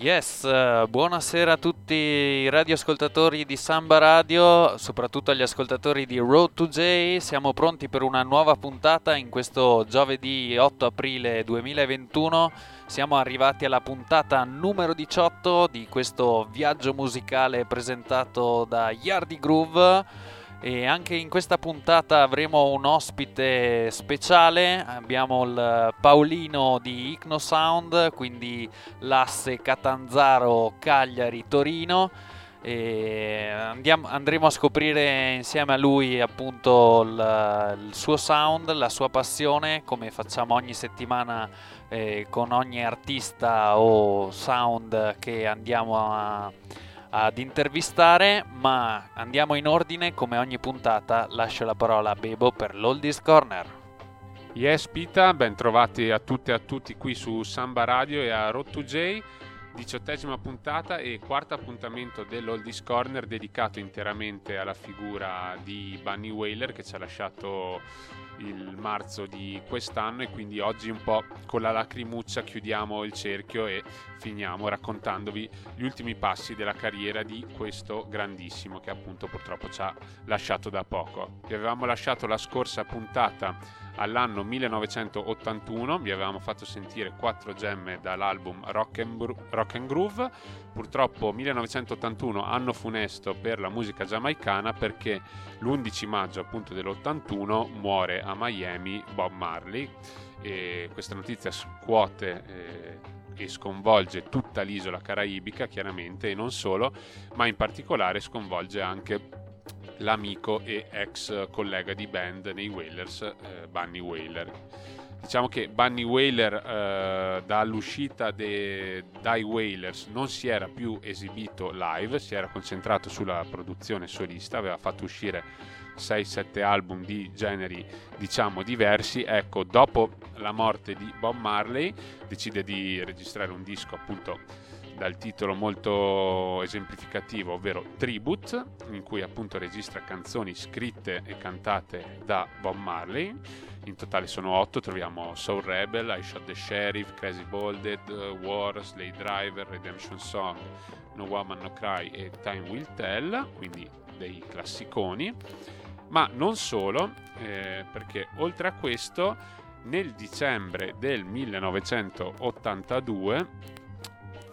Yes, uh, buonasera a tutti i radioascoltatori di Samba Radio, soprattutto agli ascoltatori di Road to J. Siamo pronti per una nuova puntata in questo giovedì 8 aprile 2021. Siamo arrivati alla puntata numero 18 di questo viaggio musicale presentato da Yardi Groove e anche in questa puntata avremo un ospite speciale, abbiamo il Paolino di Icnosound, quindi l'asse Catanzaro Cagliari Torino. E andiamo, andremo a scoprire insieme a lui appunto il, il, suo sound, la sua passione, come facciamo ogni settimana eh, con ogni artista o sound che andiamo a ad intervistare, ma andiamo in ordine come ogni puntata. Lascio la parola a Bebo per l'Oldies Corner. Yes, Pita, ben trovati a tutte e a tutti qui su Samba Radio e a Road to J diciottesima puntata e quarto appuntamento dell'Oldies Corner dedicato interamente alla figura di Bunny Whaler che ci ha lasciato il marzo di quest'anno e quindi oggi un po' con la lacrimuccia chiudiamo il cerchio e finiamo raccontandovi gli ultimi passi della carriera di questo grandissimo che appunto purtroppo ci ha lasciato da poco. Vi avevamo lasciato la scorsa puntata all'anno 1981, vi avevamo fatto sentire quattro gemme dall'album Rock and, Bru- Rock and Groove, purtroppo 1981 anno funesto per la musica giamaicana perché l'11 maggio appunto dell'81 muore a Miami Bob Marley. E questa notizia scuote eh, e sconvolge tutta l'isola caraibica chiaramente e non solo, ma in particolare sconvolge anche l'amico e ex collega di band nei Wailers, eh, Bunny Wailer. Diciamo che Bunny Wailer eh, dall'uscita de, dai Wailers non si era più esibito live, si era concentrato sulla produzione solista, aveva fatto uscire 6-7 album di generi diciamo diversi. Ecco, dopo la morte di Bob Marley decide di registrare un disco appunto dal titolo molto esemplificativo, ovvero Tribute, in cui appunto registra canzoni scritte e cantate da Bob Marley. In totale sono otto, troviamo Soul Rebel, I Shot the Sheriff, Crazy Bolded, War, Slay Driver, Redemption Song, No Woman No Cry e Time Will Tell, quindi dei classiconi. Ma non solo, eh, perché oltre a questo, nel dicembre del 1982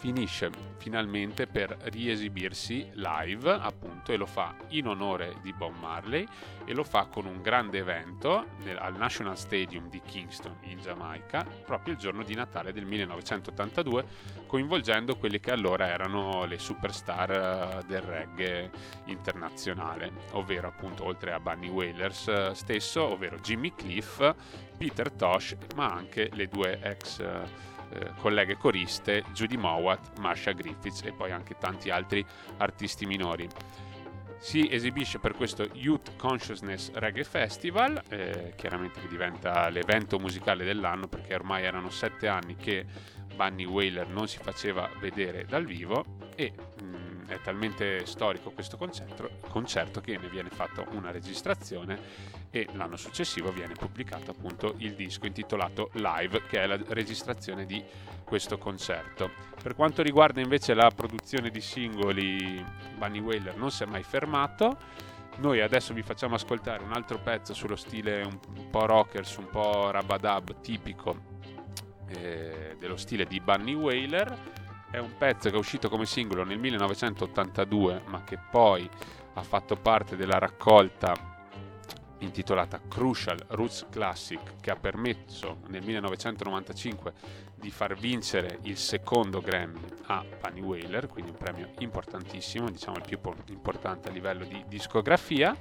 finisce finalmente per riesibirsi live appunto e lo fa in onore di Bob Marley e lo fa con un grande evento nel, al National Stadium di Kingston in Giamaica proprio il giorno di Natale del 1982 coinvolgendo quelle che allora erano le superstar eh, del reggae internazionale ovvero appunto oltre a Bunny Whalers eh, stesso ovvero Jimmy Cliff Peter Tosh ma anche le due ex eh, colleghe coriste Judy Mowat, Marsha Griffiths e poi anche tanti altri artisti minori. Si esibisce per questo Youth Consciousness Reggae Festival, eh, chiaramente che diventa l'evento musicale dell'anno perché ormai erano sette anni che Bunny Whaler non si faceva vedere dal vivo e mh, mm, è talmente storico questo concerto, concerto che ne viene fatta una registrazione e l'anno successivo viene pubblicato appunto il disco intitolato Live che è la registrazione di questo concerto. Per quanto riguarda invece la produzione di singoli Bunny Whaler non si è mai fermato. Noi adesso vi facciamo ascoltare un altro pezzo sullo stile un po' rockers, un po' rabadab tipico eh, dello stile di Bunny Whaler è un pezzo che è uscito come singolo nel 1982 ma che poi ha fatto parte della raccolta intitolata Crucial Roots Classic che ha permesso nel 1995 di far vincere il secondo Grammy a Bunny Whaler, quindi un premio importantissimo, diciamo il più importante a livello di discografia.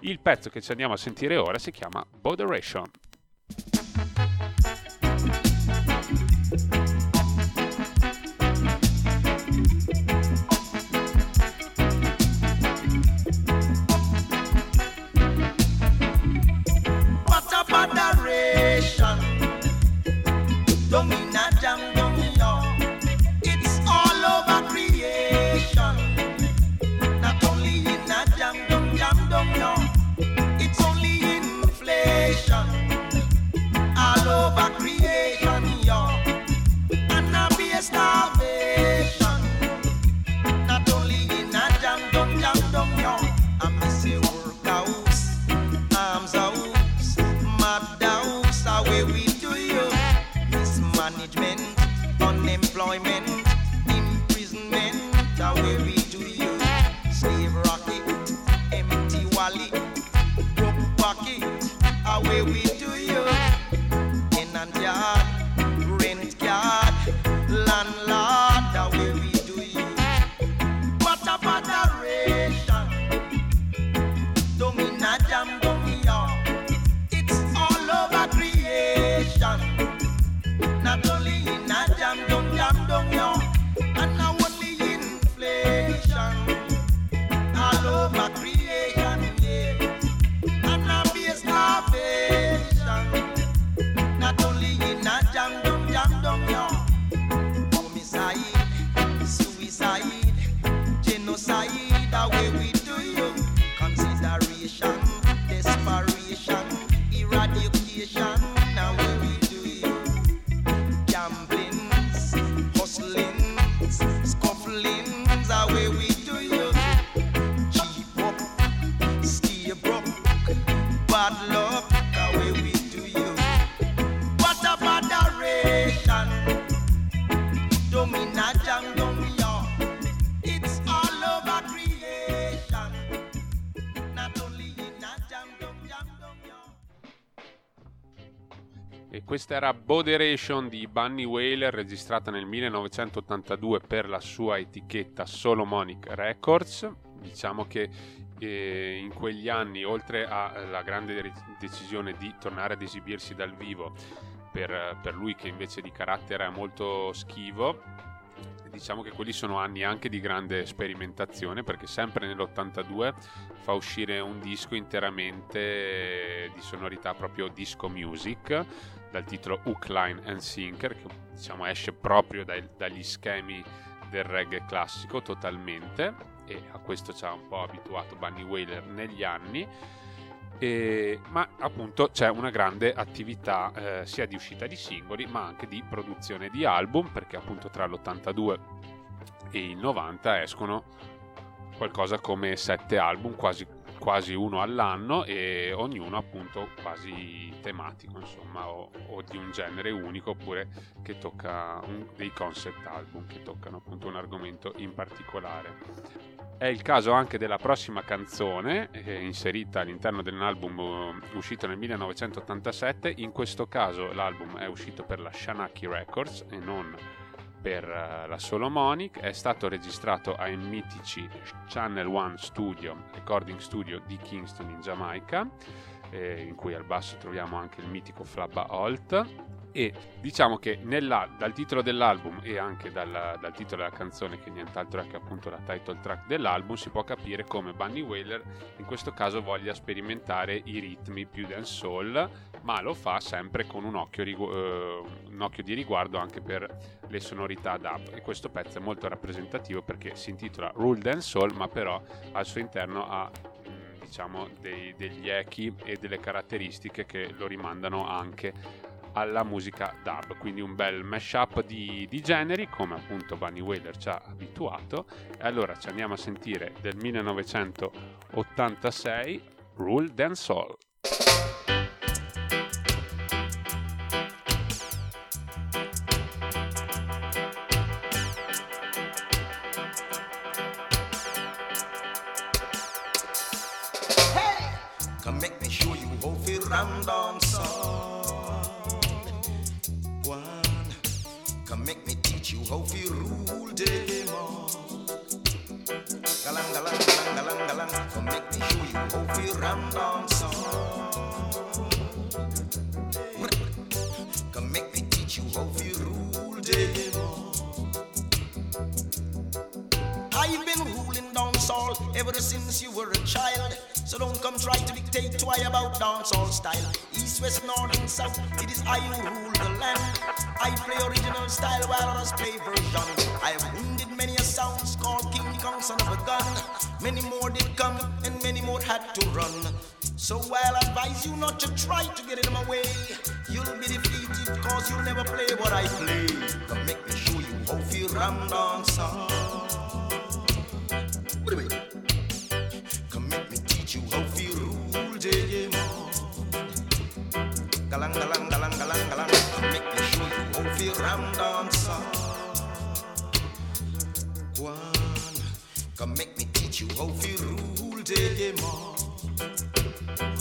Il pezzo che ci andiamo a sentire ora si chiama Boderation. Questa era Boderation di Bunny Whaler registrata nel 1982 per la sua etichetta Solomonic Records. Diciamo che eh, in quegli anni, oltre alla grande decisione di tornare ad esibirsi dal vivo per, per lui che invece di carattere è molto schivo, diciamo che quelli sono anni anche di grande sperimentazione perché sempre nell'82 fa uscire un disco interamente di sonorità proprio disco music dal titolo Hook, Line and Sinker che diciamo esce proprio dai, dagli schemi del reggae classico totalmente e a questo ci ha un po' abituato Bunny Whaler negli anni. E, ma appunto c'è una grande attività eh, sia di uscita di singoli ma anche di produzione di album perché appunto tra l'82 e il 90 escono qualcosa come sette album quasi, quasi uno all'anno e ognuno appunto quasi tematico insomma o, o di un genere unico oppure che tocca un, dei concept album che toccano appunto un argomento in particolare è il caso anche della prossima canzone, eh, inserita all'interno dell'album uh, uscito nel 1987. In questo caso l'album è uscito per la Shanaki Records e non per uh, la Solomonic. È stato registrato ai mitici Channel One Studio, Recording Studio di Kingston in Giamaica, eh, in cui al basso troviamo anche il mitico Flabba Holt e diciamo che nella, dal titolo dell'album e anche dal, dal, titolo della canzone che nient'altro è che appunto la title track dell'album si può capire come Bunny Whaler in questo caso voglia sperimentare i ritmi più dancehall ma lo fa sempre con un occhio, eh, un occhio di riguardo anche per le sonorità dub. E questo pezzo è molto rappresentativo perché si intitola Rule Dancehall ma però al suo interno ha diciamo dei, degli echi e delle caratteristiche che lo rimandano anche alla musica dub, quindi un bel mashup di, di generi come appunto Bunny Whaler ci ha abituato. E allora ci andiamo a sentire del 1986 Rule Dance Soul. Had to run. So I'll advise you not to try to get in my way. You'll be defeated, cause you'll never play what I play. Come make me show you how to ram dance. What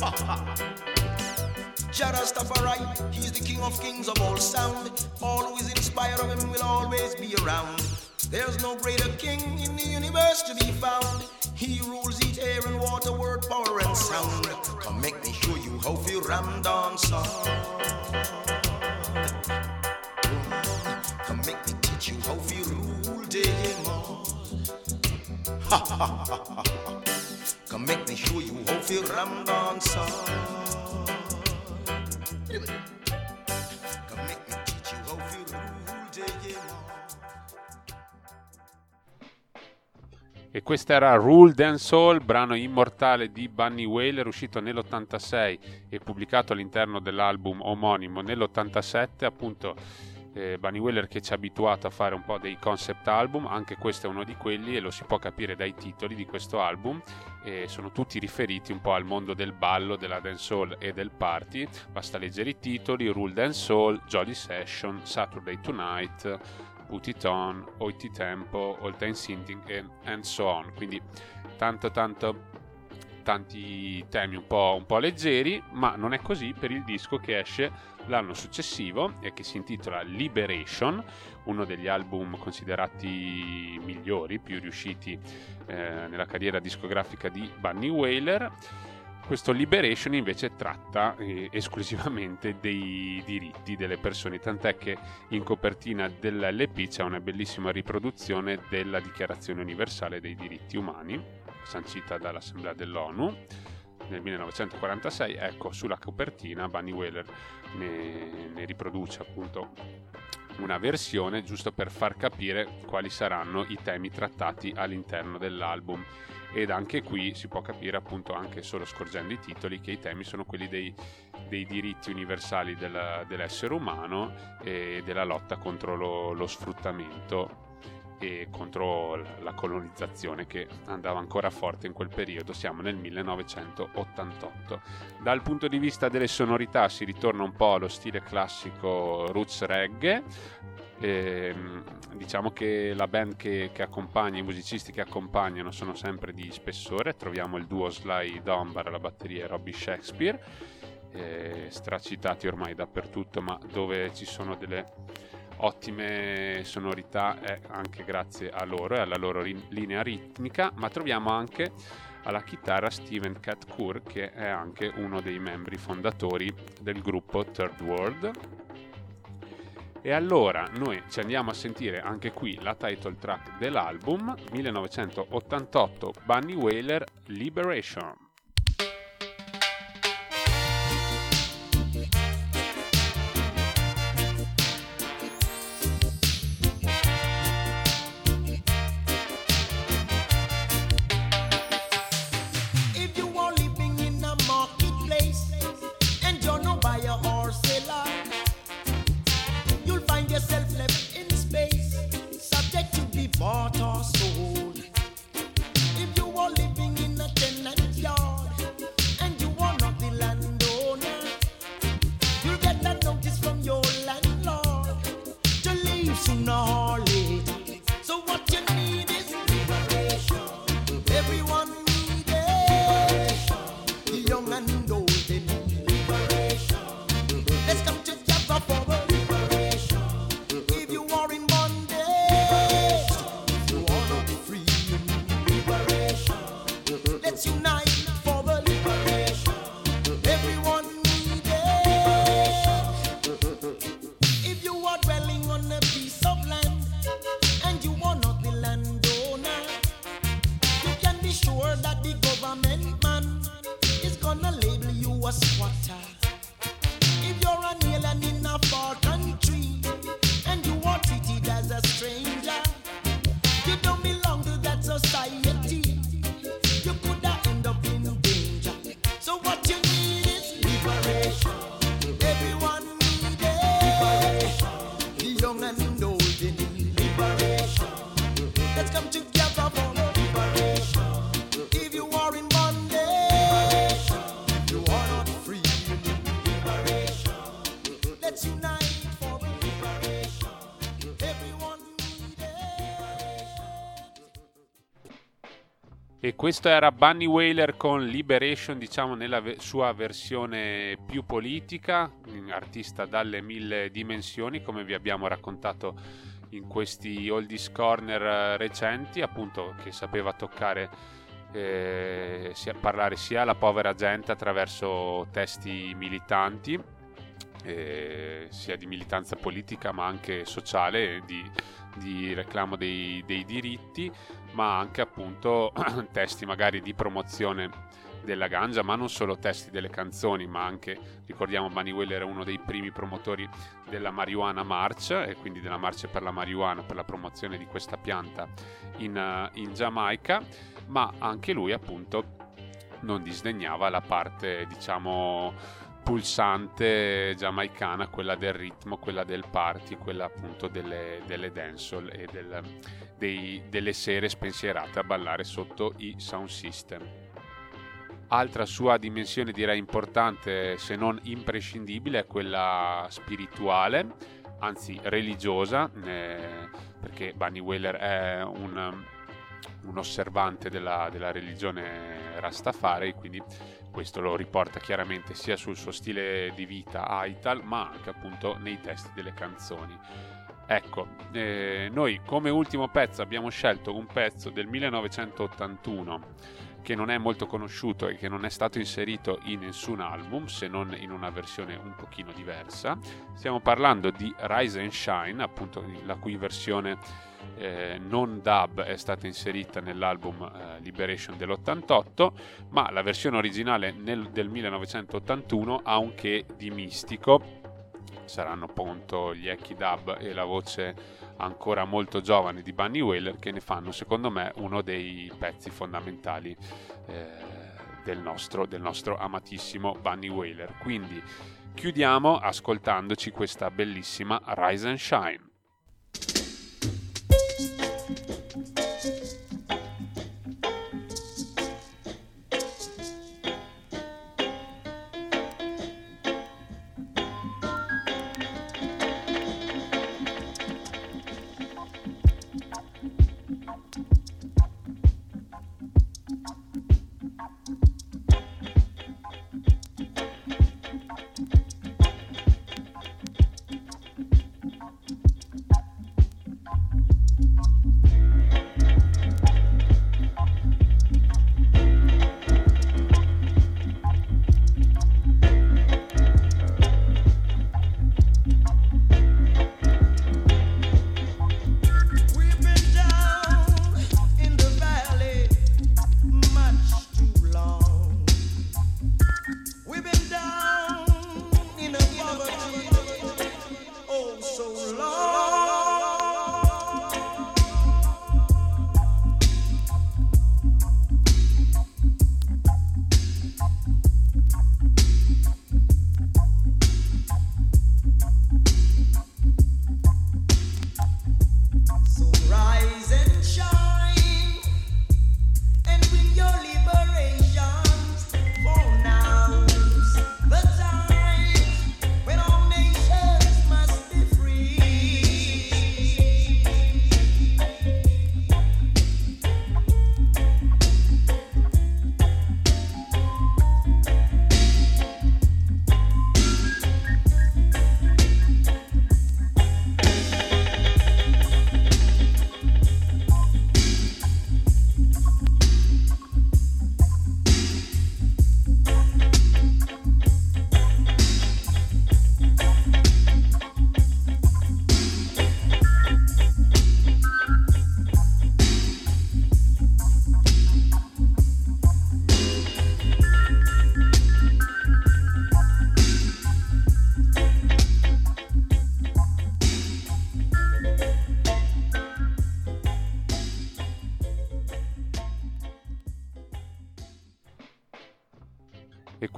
Jarastafari, he's the king of kings of all sound. All who is inspired of him will always be around. There's no greater king in the universe to be found. He rules each air and water, word, power, and sound. Come make me show you how to ram dance. Come make me teach you how to rule demons. Ha ha ha ha. Come make me show you how to ram dance. E questa era Rule Dance Soul, brano immortale di Bunny Whaler, uscito nell'86 e pubblicato all'interno dell'album omonimo nell'87, appunto eh, Bunny Whaler che ci ha abituato a fare un po' dei concept album, anche questo è uno di quelli e lo si può capire dai titoli di questo album, e sono tutti riferiti un po' al mondo del ballo, della dancehall e del party, basta leggere i titoli, Rule Dance Soul, Jolly Session, Saturday Tonight, Put It On, OIT Tempo, All Time Sinting e and so on. Quindi tanto tanto tanti temi un po', un po' leggeri, ma non è così per il disco che esce l'anno successivo e che si intitola Liberation, uno degli album considerati migliori, più riusciti eh, nella carriera discografica di Bunny Whaler questo Liberation invece tratta eh, esclusivamente dei diritti delle persone, tant'è che in copertina dell'LP c'è una bellissima riproduzione della Dichiarazione universale dei diritti umani, sancita dall'Assemblea dell'ONU nel 1946. Ecco, sulla copertina Bunny Whaler ne, ne riproduce appunto una versione giusto per far capire quali saranno i temi trattati all'interno dell'album ed anche qui si può capire appunto anche solo scorgendo i titoli che i temi sono quelli dei, dei diritti universali della, dell'essere umano e della lotta contro lo, lo sfruttamento e contro la colonizzazione che andava ancora forte in quel periodo, siamo nel 1988. Dal punto di vista delle sonorità si ritorna un po' allo stile classico roots reggae, e, ehm, diciamo che la band che, che, accompagna, i musicisti che accompagnano sono sempre di spessore. Troviamo il duo Sly Dunbar alla batteria e Robbie Shakespeare, eh, stracitati ormai dappertutto, ma dove ci sono delle ottime sonorità è anche grazie a loro e alla loro rin- linea ritmica. Ma troviamo anche alla chitarra Steven Katkur, che è anche uno dei membri fondatori del gruppo Third World e allora noi ci andiamo a sentire anche qui la title track dell'album 1988 Bunny Whaler Liberation. Questo era Bunny Whaler con Liberation, diciamo nella sua versione più politica, artista dalle mille dimensioni, come vi abbiamo raccontato in questi oldies corner eh, recenti, appunto che sapeva toccare eh, sia, parlare sia alla povera gente attraverso testi militanti, eh, sia di militanza politica ma anche sociale, di, di reclamo dei, dei diritti ma anche appunto testi magari di promozione della ganja, ma non solo testi delle canzoni, ma anche, ricordiamo, Wailer era uno dei primi promotori della Marijuana March, e quindi della marcia per la marijuana, per la promozione di questa pianta in, uh, in Giamaica, ma anche lui appunto non disdegnava la parte, diciamo, pulsante giamaicana, quella del ritmo, quella del party, quella appunto delle, delle dancehall e del, dei, delle sere spensierate a ballare sotto i sound system. Altra sua dimensione direi importante se non imprescindibile è quella spirituale, anzi religiosa, eh, perché Bunny Whaler è un, un osservante della, della religione Rastafari, quindi questo lo riporta chiaramente sia sul suo stile di vita Aital, ma anche appunto nei testi delle canzoni. Ecco, eh, noi come ultimo pezzo abbiamo scelto un pezzo del 1981 che non è molto conosciuto e che non è stato inserito in nessun album se non in una versione un pochino diversa. Stiamo parlando di Rise and Shine, appunto la cui versione eh, non dub è stata inserita nell'album eh, Liberation dell'88, ma la versione originale nel, del 1981 ha un che di mistico. Saranno appunto gli Ecchi Dub e la voce ancora molto giovane di Bunny Whaler che ne fanno secondo me uno dei pezzi fondamentali eh, del, nostro, del nostro amatissimo Bunny Whaler. Quindi chiudiamo ascoltandoci questa bellissima Rise and Shine.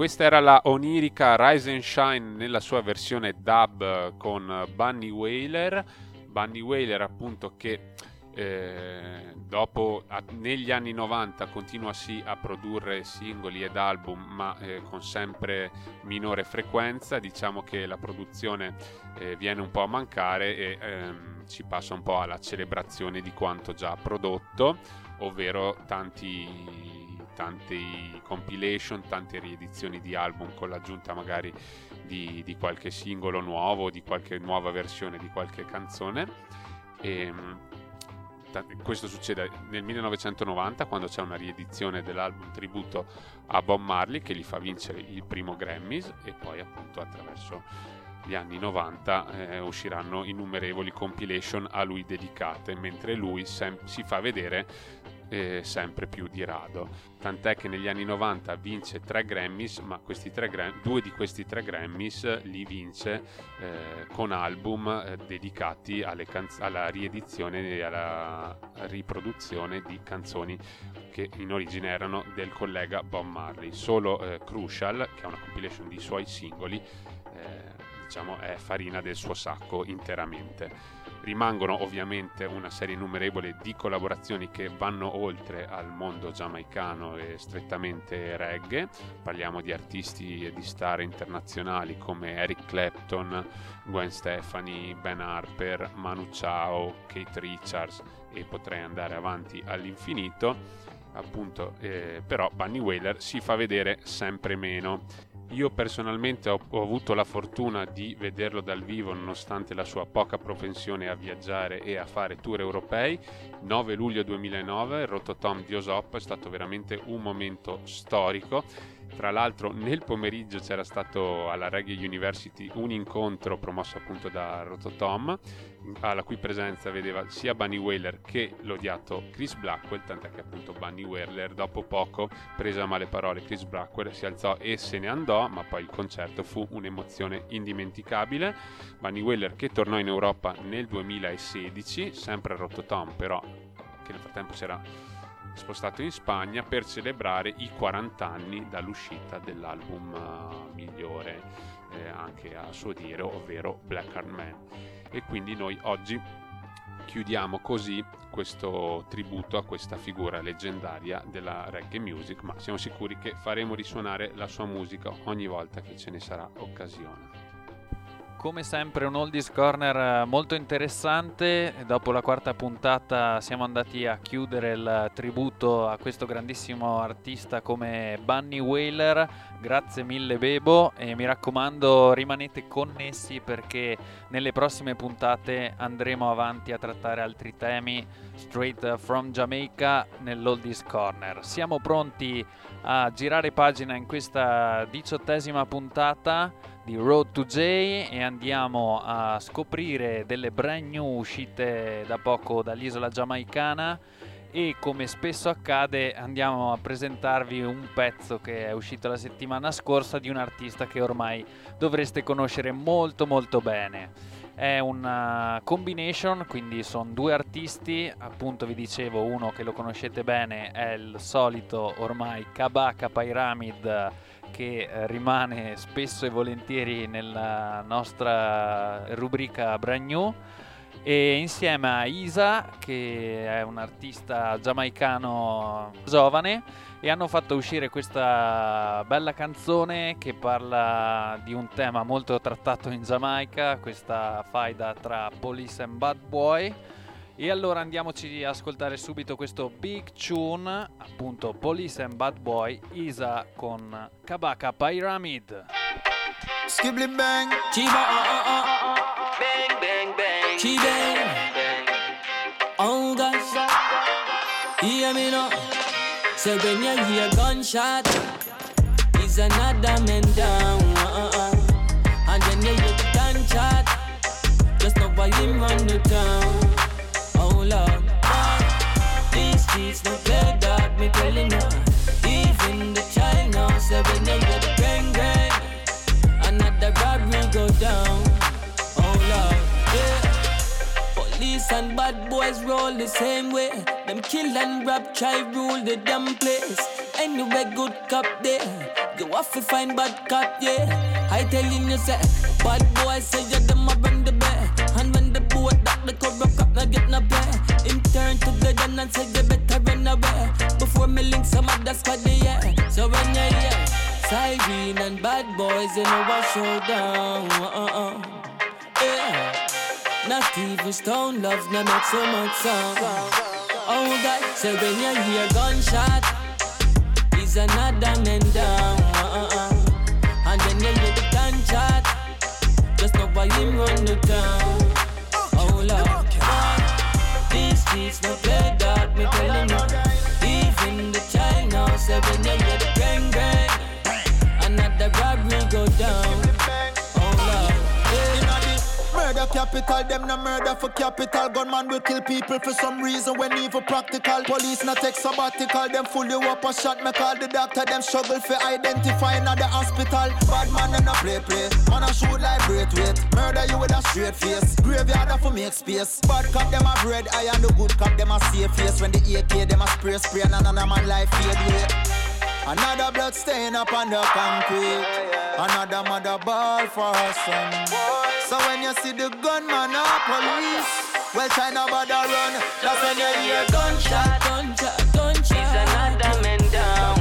Questa era la onirica Rise and Shine nella sua versione dub con Bunny Whaler. Bunny Whaler appunto che eh, dopo a, negli anni 90 continua sì a produrre singoli ed album ma eh, con sempre minore frequenza diciamo che la produzione eh, viene un po' a mancare e ehm, si passa un po' alla celebrazione di quanto già prodotto ovvero tanti tante compilation, tante riedizioni di album con l'aggiunta magari di, di qualche singolo nuovo, di qualche nuova versione di qualche canzone. E, ehm, questo succede nel 1990 quando c'è una riedizione dell'album tributo a Bob Marley che gli fa vincere il primo Grammys e poi appunto attraverso gli anni 90 eh, usciranno innumerevoli compilation a lui dedicate mentre lui sem- si fa vedere eh, sempre più di rado. Tant'è che negli anni 90 vince tre Grammys, ma tre due di questi tre Grammys li vince eh, con album eh, dedicati canz- alla riedizione e alla riproduzione di canzoni che in origine erano del collega Bob Marley. Solo eh, Crucial, che è una compilation di suoi singoli, eh, diciamo è farina del suo sacco interamente. Rimangono ovviamente una serie innumerevole di collaborazioni che vanno oltre al mondo giamaicano e strettamente reggae. Parliamo di artisti e di star internazionali come Eric Clapton, Gwen Stefani, Ben Harper, Manu Chao, Kate Richards e potrei andare avanti all'infinito. Appunto, eh, però Bunny Whaler si fa vedere sempre meno io personalmente ho, ho, avuto la fortuna di vederlo dal vivo nonostante la sua poca propensione a viaggiare e a fare tour europei. 9 luglio 2009 il Rototom di Osop è stato veramente un momento storico tra l'altro nel pomeriggio c'era stato alla Reggae University un incontro promosso appunto da Rototom, alla cui presenza vedeva sia Bunny Whaler che l'odiato Chris Blackwell, tant'è che appunto Bunny Whaler dopo poco, presa a male parole, Chris Blackwell si alzò e se ne andò, ma poi il concerto fu un'emozione indimenticabile. Bunny Whaler che tornò in Europa nel 2016, sempre a Rototom però, che nel frattempo si era spostato in Spagna per celebrare i 40 anni dall'uscita dell'album uh, migliore eh, anche a suo dire, ovvero Black Heart Man. E quindi noi oggi chiudiamo così questo tributo a questa figura leggendaria della reggae music, ma siamo sicuri che faremo risuonare la sua musica ogni volta che ce ne sarà occasione. Come sempre un oldies corner eh, molto interessante, dopo la quarta puntata siamo andati a chiudere il tributo a questo grandissimo artista come Bunny Whaler, grazie mille Bebo e mi raccomando rimanete connessi perché nelle prossime puntate andremo avanti a trattare altri temi straight from Jamaica nell'oldies corner. Siamo pronti a girare pagina in questa diciottesima puntata di Road to J e andiamo a scoprire delle brand new uscite da poco dall'isola giamaicana e come spesso accade andiamo a presentarvi un pezzo che è uscito la settimana scorsa di un artista che ormai dovreste conoscere molto molto bene. È una combination, quindi sono due artisti, appunto vi dicevo uno che lo conoscete bene è il solito ormai Kabaka Pyramid che eh, rimane spesso e volentieri nella nostra rubrica Brand New. E insieme a Isa che è un artista giamaicano giovane e hanno fatto uscire questa bella canzone che parla di un tema molto trattato in Giamaica, questa faida tra Police and Bad Boy e allora andiamoci a ascoltare subito questo big tune, appunto Police and Bad Boy, Isa con Kabaka Pyramid. Skibli bang, Chiba, uh, uh, uh. bang, bang, bang, Chiba, oh gosh, hear me now. So when you hear gunshot, is another man down, uh, uh, and then you hear the gunshot, just know why him run the town. Lord. These streets no play dog, me telling you. Even the child now say when you get the gang gang, another robbery go down. Oh Lord, yeah. Police and bad boys roll the same way. Them kill and rob, try rule the damn place. Anyway, good cop there. You have to find bad cop, yeah. I telling you, say, bad boys say you them the the corrupt cop not get no pay. Him turn to the gun and say you better run away. Before me link some of the squad, yeah. So when you hear Siren and bad boys, you know what showdown. Uh-uh. Yeah. Not even stone love, no make so much sound. Oh God, so when you hear gunshot, is another man down. Uh-uh. And then you hear the gunshot, just know why him run the town. Streets no play dog, me telling you. Even the child now say when you hear the bang bang, another robbery capital. Them no murder for capital. Gunman will kill people for some reason when evil practical. Police not take sabbatical. Them full you up a shot. Me call the doctor. Them struggle for identifying at the hospital. Bad man in a play play. Man a shoot like weight. Murder you with a straight face. Graveyard for make space. Bad cop them a bread. I and the good cop them a safe face. When the AK them a spray spray and another man life fade away. Another blood stain up on the concrete. Another mother ball for her son. So when you see the gunman or police, well, try not bother run. That's when you hear gunshot. Gunshot, gunshot. It's another man down.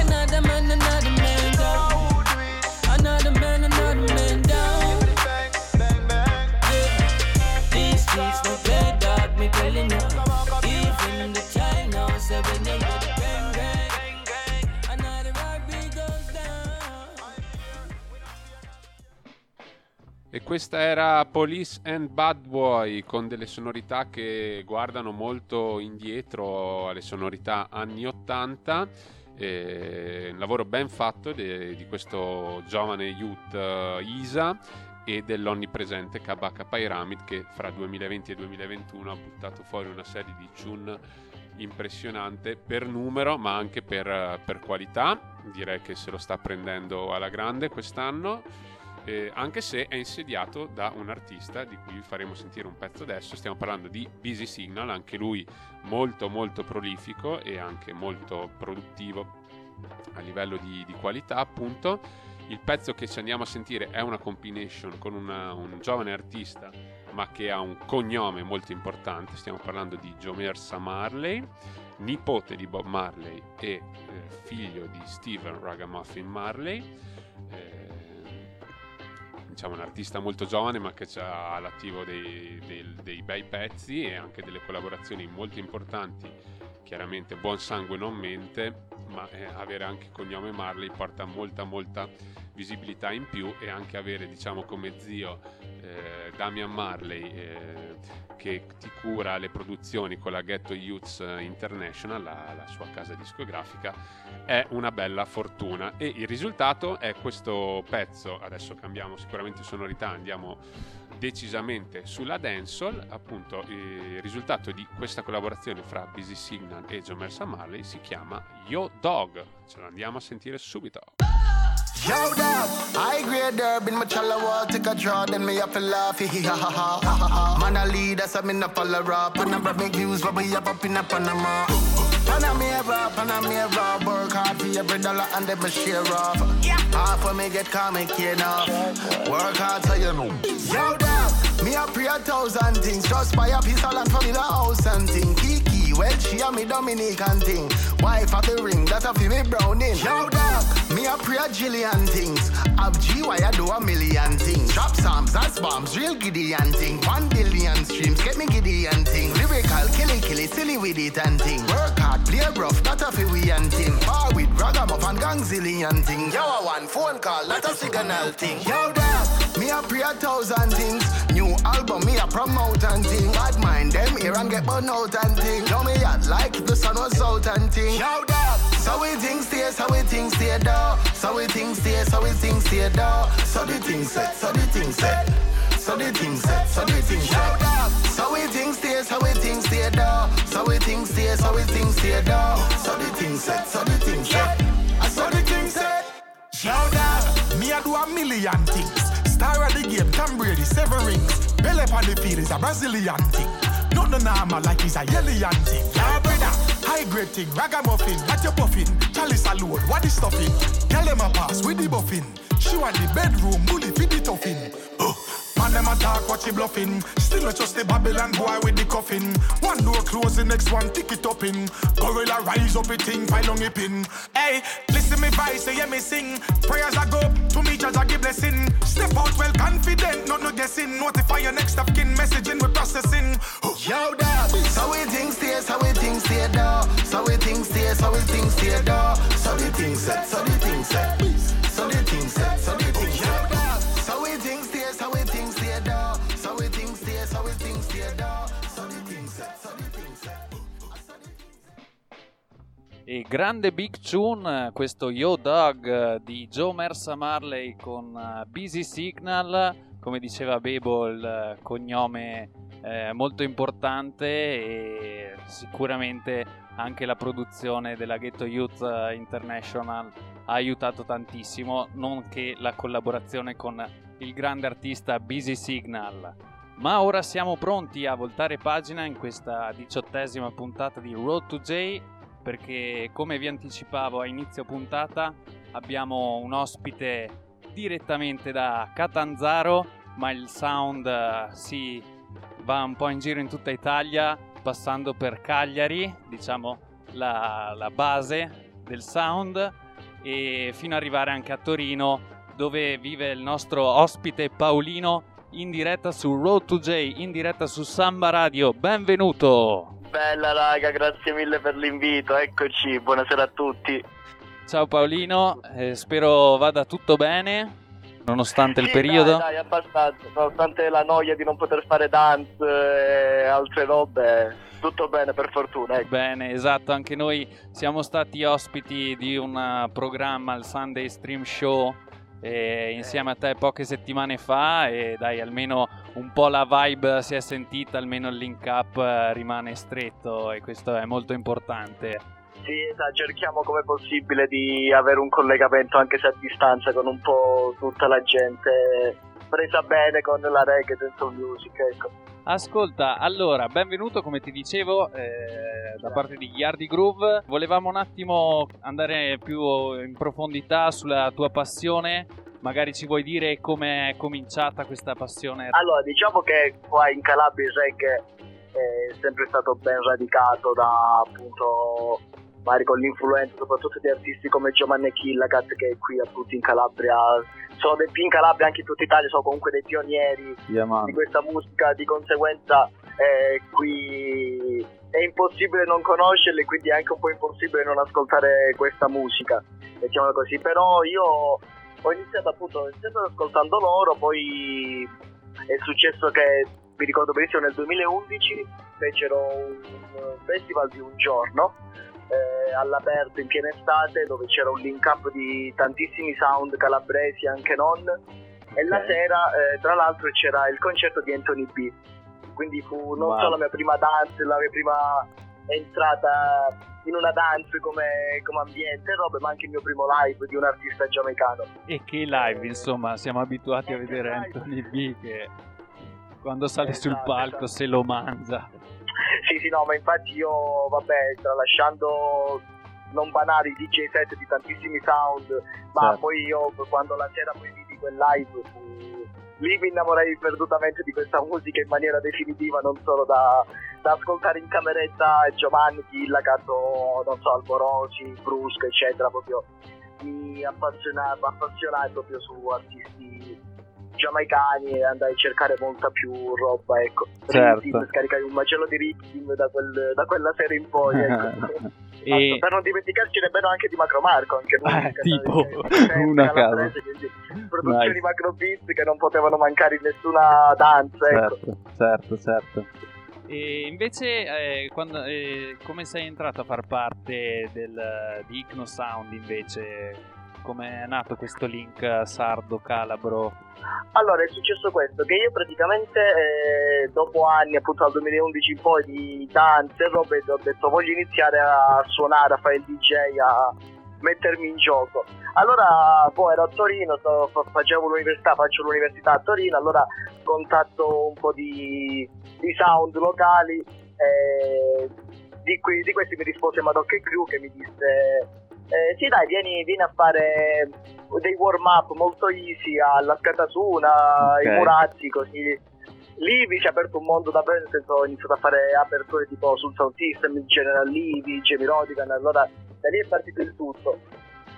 Another man, another man down. Another man, another man down. These streets no play dog, me telling you. Even the child knows that E questa era Police and Bad Boy con delle sonorità che guardano molto indietro alle sonorità anni 80. Eh, un lavoro ben fatto de- di questo giovane youth eh, Isa e dell'onnipresente Kabaka Pyramid che fra 2020 e 2021 ha buttato fuori una serie di tune impressionante per numero ma anche per, per qualità direi che se lo sta prendendo alla grande quest'anno eh, anche se è insediato da un artista di cui vi faremo sentire un pezzo adesso. Stiamo parlando di Busy Signal, anche lui molto molto prolifico e anche molto produttivo a livello di, di qualità, appunto. Il pezzo che ci andiamo a sentire è una combination con una- un giovane artista, ma che ha un cognome molto importante. Stiamo parlando di Jomersa Marley, nipote di Bob Marley e eh, figlio di Steven Ragamuffin Marley. Eh, diciamo un artista molto giovane ma che ha all'attivo dei, dei- dei bei pezzi e anche delle collaborazioni molto importanti chiaramente buon sangue non mente ma eh, avere anche cognome Marley porta molta molta visibilità in più e anche avere diciamo come zio eh, Damian Marley eh, che ti cura le produzioni con la Ghetto Youths International la, la sua casa discografica è una bella fortuna. E il risultato è questo pezzo adesso cambiamo sicuramente sonorità andiamo decisamente sulla dancehall appunto il risultato di questa collaborazione fra Busy Signal e Jomersa Marley si chiama Yo Dog. Ce lo andiamo a sentire subito Yo, dog, I grade herb in my chala wall, take a draw, then me up a laugh, hee hee ha ha ha ha ha ha. Man a leader, so me no follow rap, and I me views, but we up up in a Panama. Panamera, Panamera, work hard for every dollar and then me share off. Half of me get and care enough. Work hard so you know. Yo, dog, me a pray a thousand things, just buy a piece of land for me the house and thing. Kiki, well she a me Dominican thing. Wife of the ring, that a fi me browning. Yo, dog, me a pray a jillion things. Have G, why I do a million things. Drop psalms, that's bombs, real Gideon thing. One billion streams, get me Gideon thing. Lyrical, killy, killy, silly with it and thing. Work hard, play rough, that a fi we and thing. Bar with ragamuffin, gangzillion thing. Yo, a one phone call, that a signal thing. Yo, dog, me a pray a thousand things. New album, me a promote and thing. Bad mind, them here and get burn out and thing. Yo, me at like the sun was out and thing. Yo, dog, so we think stay, so we think stay, dog. So we think stay, so we think stay, dog. So the thing set, so the thing set. So the thing set, so the thing set. dog. So we think stay, so we think stay, dog. So we think stay, so we think stay, dog. So the thing set, so the thing set. I saw the thing set. Shout out, me a do a million things. Star of the game, Tom Brady, seven rings. Belly on the field is a Brazilian thing. Not no normal like he's a alien thing. Yeah, high grade thing, ragamuffin, what you buffing? Chalice alone, what is stuffing? Tell them a pass with the buffing. She want the bedroom, bully fit the toughin. Man, them a talk what she bluffing. Still not just the Babylon boy with the coffin. One door close, the next one tick it up in. Gorilla rise up a thing, file on a pin. Hey, listen me voice, say hear me sing. Prayers I go to me, judge I give blessing. Step out well confident, not no guessing. Notify your next of kin, messaging we processing. Yo, dog. So we think stay, so we think stay, dog. So we think stay, so we think stay, dog. So the thing set, so the thing set. So the thing set, E grande big tune, questo Yo Dog di Joe Mersa Marley con eh, Busy Signal, come diceva Bebo il cognome eh, molto importante e sicuramente anche la produzione della Ghetto Youth International ha aiutato tantissimo, nonché la collaborazione con il grande artista Busy Signal. Ma ora siamo pronti a voltare pagina in questa diciottesima puntata di Road to J perché come vi anticipavo a inizio puntata abbiamo un ospite direttamente da Catanzaro, ma il sound uh, si va un po' in giro in tutta Italia, passando per Cagliari, diciamo la, la base del sound, e fino ad arrivare anche a Torino, dove vive il nostro ospite Paolino in diretta su Road to J, in diretta su Samba Radio. Benvenuto! Bella raga, grazie mille per l'invito, eccoci, buonasera a tutti. Ciao Paolino, eh, spero vada tutto bene, nonostante sì, il periodo. Dai, dai, abbastanza, nonostante la noia di non poter fare dance e altre robe, tutto bene per fortuna. Ecco. Bene, esatto, anche noi siamo stati ospiti di un programma, il Sunday Stream Show, eh, insieme a te poche settimane fa e dai almeno un po' la vibe si è sentita, almeno il link up eh, rimane stretto e questo è molto importante. Sì, esatto, cerchiamo come possibile di avere un collegamento anche se a distanza con un po' tutta la gente presa bene con la reggae dentro music, ecco. Ascolta, allora, benvenuto come ti dicevo eh, da parte di Yardi Groove. Volevamo un attimo andare più in profondità sulla tua passione. Magari ci vuoi dire come è cominciata questa passione? Allora, diciamo che qua in Calabria il reggae è sempre stato ben radicato da appunto magari con l'influenza soprattutto di artisti come Giovanni Killacat che è qui appunto in Calabria. Sono dei più in Calabria anche in tutta Italia sono comunque dei pionieri yeah, di questa musica. Di conseguenza eh, qui è impossibile non conoscerli quindi è anche un po' impossibile non ascoltare questa musica diciamo così. Però io ho iniziato appunto ho iniziato ascoltando loro poi è successo che mi ricordo benissimo nel 2011 fecero un festival di un giorno eh, all'aperto in piena estate dove c'era un link up di tantissimi sound calabresi anche non e la sera eh, tra l'altro c'era il concerto di Anthony B quindi fu non Wow. solo la mia prima dance la mia prima entrata in una dance come, come ambiente robe ma anche il mio primo live di un artista giamaicano E che live, insomma, siamo abituati a vedere live. Anthony B che quando sale sul Esatto, palco esatto. se lo mangia. Sì, sì, no, ma infatti io, vabbè, tralasciando non banali DJ set di tantissimi sound, ma Certo. poi io quando la sera poi vidi quel live fu... lì mi innamorai perdutamente di questa musica in maniera definitiva, non solo da, da ascoltare in cameretta Giovanni, Killacat o non so, Alborosi, Brusco, eccetera, proprio mi appassionava, appassionai proprio su artisti giamaicani e andai a cercare molta più roba, ecco. Certo. Rhythm, scaricai un macello di Rhythm da, quel- da quella serie in poi, ecco. e Per non dimenticarci nemmeno anche di Macro Marco, anche lui. Ah, che- tipo, che- una casa. Produzioni Nice. Macro Beats che non potevano mancare in nessuna danza, ecco. certo, certo, certo. E invece, eh, quando, eh, come sei entrato a far parte del, di Icno Sound invece? Come è nato questo link sardo calabro? Allora è successo questo, che io praticamente eh, dopo anni, appunto dal 2011 in poi di danze e robe, ho detto voglio iniziare a suonare, a fare il DJ, a mettermi in gioco. Allora poi ero a Torino, fa- facevo l'università, faccio l'università a Torino, allora contatto un po' di, di sound locali, eh, di, qui- di questi mi rispose Madocche Crew che mi disse eh, sì dai vieni, vieni a fare dei warm up molto easy alla Scatasuna, Ok. i Murazzi, così. Lì mi si è aperto un mondo davvero, nel senso ho iniziato a fare aperture tipo sul Sound System, General Livi, Jamie Rodigan, allora da lì è partito il tutto.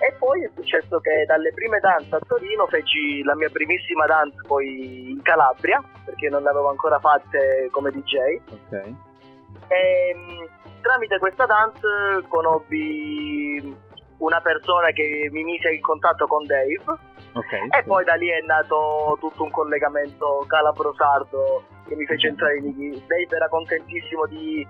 E poi è successo che dalle prime dance a Torino feci la mia primissima dance poi in Calabria, perché non le avevo ancora fatte come DJ. Ok. E mh, tramite questa dance conobbi una persona che mi mise in contatto con Dave Ok. e poi da lì è nato tutto un collegamento calabro-sardo che mi fece entrare in Dave era contentissimo di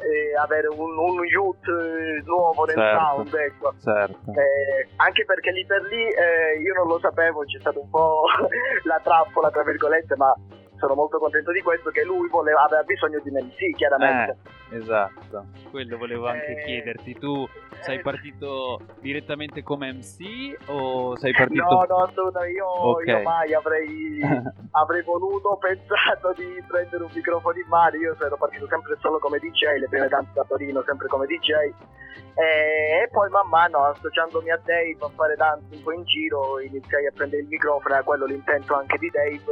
eh, avere un, un youth eh, nuovo nel Certo. sound, ecco. Certo. Eh, anche perché lì per lì eh, io non lo sapevo, c'è stata un po' la trappola tra virgolette, ma sono molto contento di questo che lui voleva, aveva bisogno di un MC chiaramente. Eh, esatto. Quello volevo anche Eh, chiederti. Tu sei eh, partito direttamente come MC o sei partito... No, no, assolutamente, io, Ok. io mai avrei, avrei voluto pensato di prendere un microfono in mano, io ero partito sempre solo come DJ, le prime danze a Torino sempre come DJ e, e poi man mano associandomi a Dave a fare danze un po' in giro iniziai a prendere il microfono, era quello l'intento anche di Dave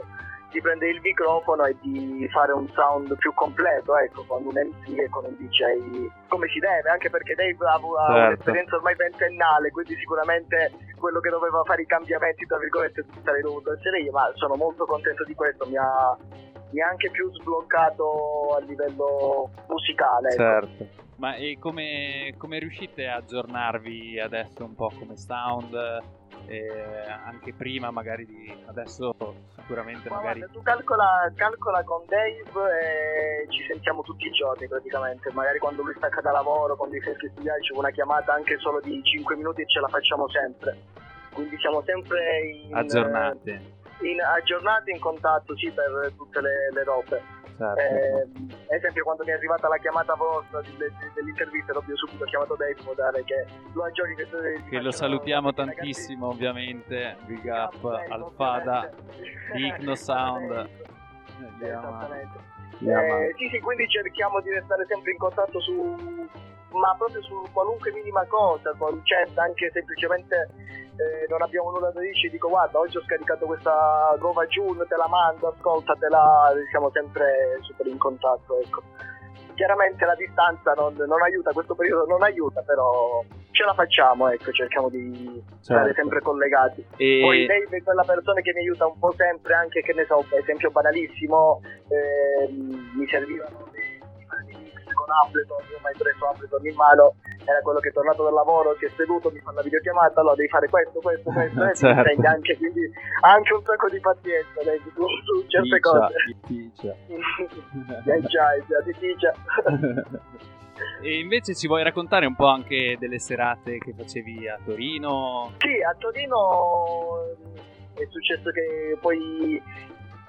di prendere il microfono e di fare un sound più completo, ecco, con un MC e con un DJ come si deve, anche perché Dave ha, Certo. un'esperienza ormai ventennale, quindi sicuramente quello che doveva fare i cambiamenti, tra virgolette, sarei dovuto essere io, ma sono molto contento di questo, mi ha, mi ha anche più sbloccato a livello musicale. ecco. Certo. Ma e come, come riuscite a aggiornarvi adesso un po' come sound? Eh, anche prima magari di adesso sicuramente Ma magari guarda, tu calcola, calcola con Dave e ci sentiamo tutti i giorni praticamente, magari quando lui stacca da lavoro, quando i freschi studiati c'è una chiamata anche solo di 5 minuti e ce la facciamo sempre. Quindi siamo sempre in, aggiornati. in, aggiornati in contatto sì per tutte le, le robe. Certo. Eh, ad esempio quando mi è arrivata la chiamata vostra di- di- dell'intervista l'ho subito chiamato Dave modo tale che lo aggiorni che, che lo salutiamo tantissimo ovviamente. Big up al Fada di Icno Sound Esattamente. Eh, sì, sì, quindi cerchiamo di restare sempre in contatto su ma proprio su qualunque minima cosa, con chat, anche semplicemente eh, non abbiamo nulla da dire, dico guarda oggi ho scaricato questa Gova June, te la mando, ascoltatela, siamo sempre super in contatto, ecco. Chiaramente la distanza non, non aiuta, questo periodo non aiuta, però ce la facciamo, ecco, cerchiamo di stare certo. sempre collegati. Poi e Dave è quella persona che mi aiuta un po' sempre, anche che ne so, esempio banalissimo, ehm, mi servivano dei Ableton, io ho mai preso Ableton in mano, era quello che è tornato dal lavoro, si è seduto, mi fa una videochiamata, allora devi fare questo, questo, questo, e Certo. insegna anche, quindi anche un sacco di pazienza Dave, su, su certe Ticcia, cose. ticcia. Eh già, eh già, ti dice. e invece ci vuoi raccontare un po' anche delle serate che facevi a Torino? Sì, a Torino eh, è successo che poi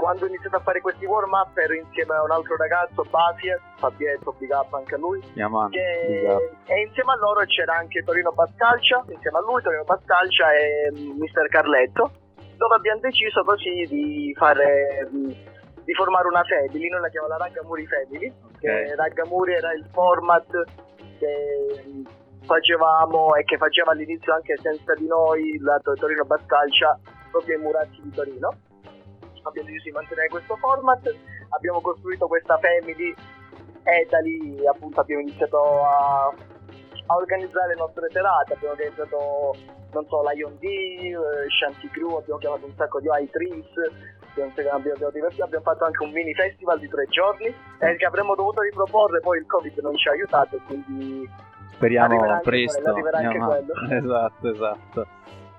quando ho iniziato a fare questi warm up ero insieme a un altro ragazzo, Basie, Fabietto, big up anche a lui, Chiamando. che- e insieme a loro c'era anche Torino Pascalcia, insieme a lui Torino Pascalcia e mm, Mister Carletto, dove abbiamo deciso così di fare mm, di formare una family, noi la chiamiamo la Raggamuri Family, che Raggamuri era il format che mm, facevamo e che faceva all'inizio anche senza di noi la To- Torino Bascalcia proprio ai Murazzi di Torino. Abbiamo deciso di mantenere questo format, abbiamo costruito questa family e da lì appunto abbiamo iniziato a, a organizzare le nostre serate, abbiamo organizzato non so, Lion D, eh, Shanty Crew, abbiamo chiamato un sacco di high trees, abbiamo, abbiamo, abbiamo fatto anche un mini festival di tre giorni eh, che avremmo dovuto riproporre, poi il Covid non ci ha aiutato quindi Speriamo Arriverà presto. quello, arriverà anche quello. Esatto, esatto.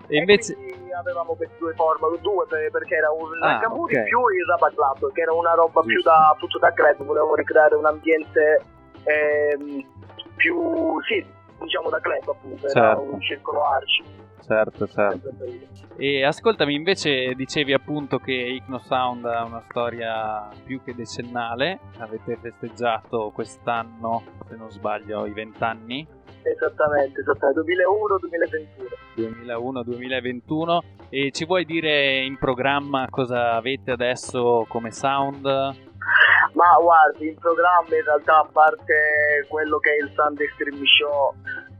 E invece... avevamo questi due format, due per- perché era un Ah, Nakamuri ok. più il Rabat Club, che era una roba più Giusto. da, appunto da club, volevamo ricreare un ambiente ehm, più, sì, diciamo da club appunto, era Certo. un circolo arci. Certo, certo. E ascoltami, invece dicevi appunto che Icno Sound ha una storia più che decennale. Avete festeggiato quest'anno, se non sbaglio, i vent'anni. Esattamente, esattamente, 2001-2021. 2001-2021 e ci vuoi dire in programma cosa avete adesso come sound? Ma guardi, in programma in realtà a parte quello che è il Sunday Stream Show,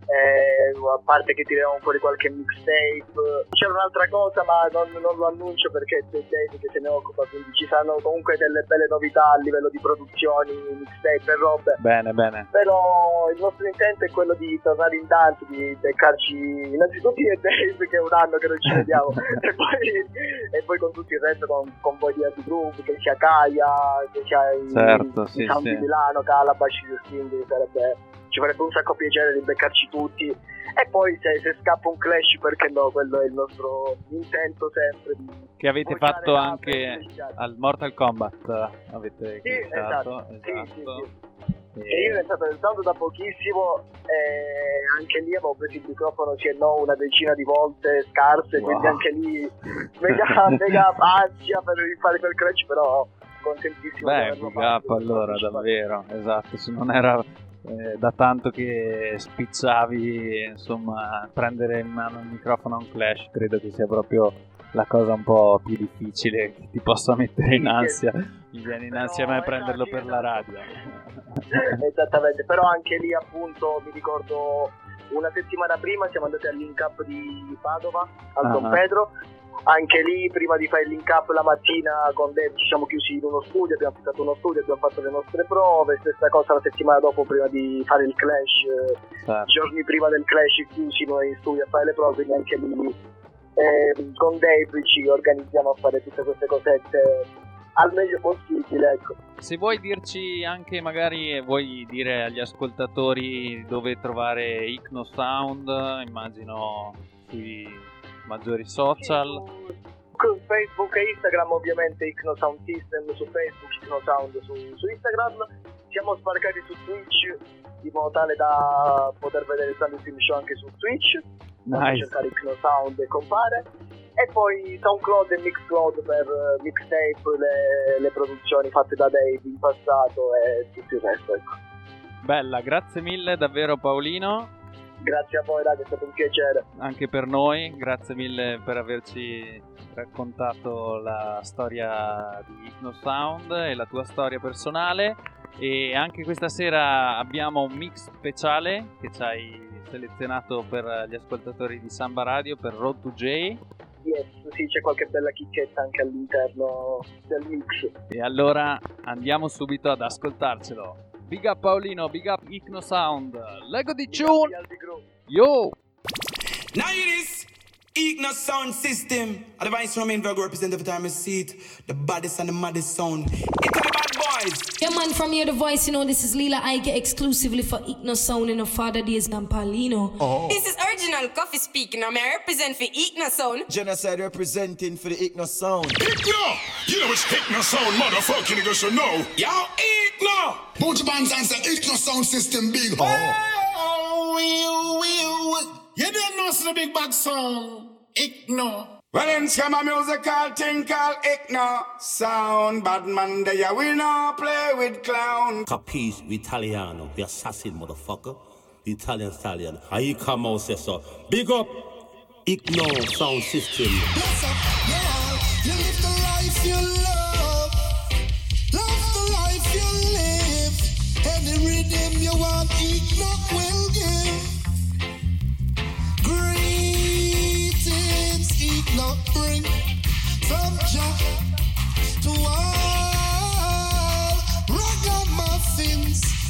eh, a parte che tiriamo fuori qualche mixtape, c'è un'altra cosa ma non, non lo annuncio perché c'è Dave che se ne occupa, quindi ci saranno comunque delle belle novità a livello di produzioni, mixtape e robe. Bene, bene. Però il nostro intento è quello di tornare in danza, di beccarci innanzitutto io e Dave che è un anno che non ci vediamo e, poi, e poi con tutto il resto con, con voi di altri gruppi, che sia Kaya, che sia i, Certo, i sì, Sound sì. di Milano, Calabash, quindi sarebbe, ci farebbe un sacco piacere di beccarci tutti e poi se, se scappa un clash perché no, quello è il nostro intento sempre Che avete fatto anche al Mortal Kombat. Avete Sì, clashato, esatto, sì, sì, esatto. sì. E io ne sto pensando da pochissimo e anche lì avevo preso il microfono sì e no una decina di volte scarse, Wow. quindi anche lì mega, mega ansia per fare quel crash, però contentissimo Beh, big up allora, davvero, esatto, se non era eh, da tanto che spicciavi, insomma, prendere in mano il microfono a un clash, credo che sia proprio la cosa un po' più difficile che ti possa mettere in ansia. Mi viene in ansia a me eh, prenderlo per la radio. Esattamente, però anche lì appunto mi ricordo una settimana prima siamo andati al link up di Padova, al Don Ah. Pedro. Anche lì, prima di fare il link up la mattina con Dave ci siamo chiusi in uno studio, abbiamo affittato uno studio, abbiamo fatto le nostre prove, stessa cosa la settimana dopo prima di fare il clash, Certo. giorni prima del clash chiusi noi in studio a fare le prove, quindi anche lì eh, con Dave ci organizziamo a fare tutte queste cosette al meglio possibile, ecco. Se vuoi dirci anche, magari vuoi dire agli ascoltatori dove trovare Icno Sound, immagino sui maggiori social. Con Facebook e Instagram ovviamente Icno Sound System su Facebook, Icno Sound su, su Instagram. Siamo sbarcati su Twitch in modo tale da poter vedere il Sunday Stream Show anche su Twitch. Nice. cercare Icno Sound e compare. E poi SoundCloud e Mixcloud per eh, mixtape, le, le produzioni fatte da Dave in passato e tutto il resto. Ecco. Bella, grazie mille davvero Paolino, Grazie a voi ragazzi, è stato un piacere. anche per noi, grazie mille per averci raccontato la storia di Icno Sound e la tua storia personale e anche questa sera abbiamo un mix speciale che ci hai selezionato per gli ascoltatori di Samba Radio per Road to J Yes, sì, c'è qualche bella chicchetta anche all'interno del mix. e allora andiamo subito ad ascoltarcelo. Big up Paolino, big up Icno Sound, Lego di Tune, yo! Now it is Igna sound system. A device from Invergo represent every time I see it. The baddest and the maddest sound. It's the bad boys. Yeah, man, from here, the voice, you know, this is Lila Ike exclusively for Igno Sound in the Father Days Nampalino. Oh. This is original coffee speaking. I'm I represent for Igna Sound. Genocide representing for the Igna sound. Hypno! You know it's Hypno sound, motherfucking niggas should know. Yo, Igna! Both bands answer Hypno sound system big. Oh, oh we, we, You didn't know it's the big bad sound. Hypno. Well, then, come a musical thing called Igna sound. Bad man, they are we not play with clown. Capisce Italiano, the assassin motherfucker. The Italian stallion. How you come out say so? Big up Igno sound system. Bless up, yeah. From Jah to all.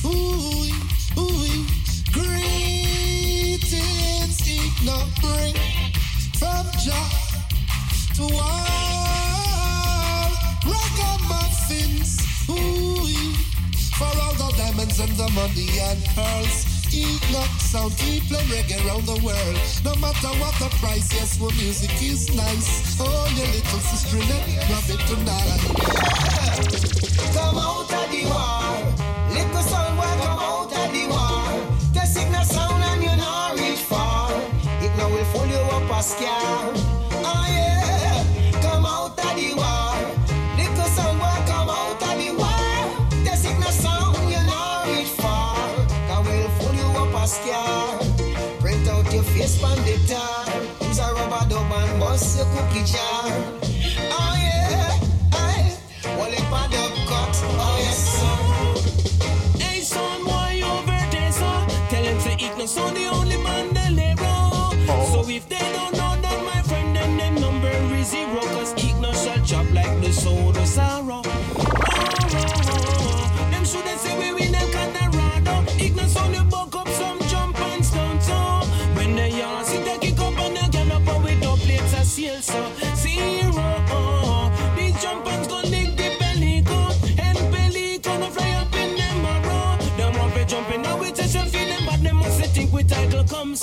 Ooh, ooh. Greetings, to all. Ooh, for all the diamonds and the money and pearls. Enoch sound, keep playing reggae around the world. No matter what the price, yes, well, music is nice. Oh, your little sister, let love it tonight. Come out of the war. Little son, boy, come out of the war. The signal sound and you know reach far. It now will fool you up a scare. Dub and bust your cookie jar.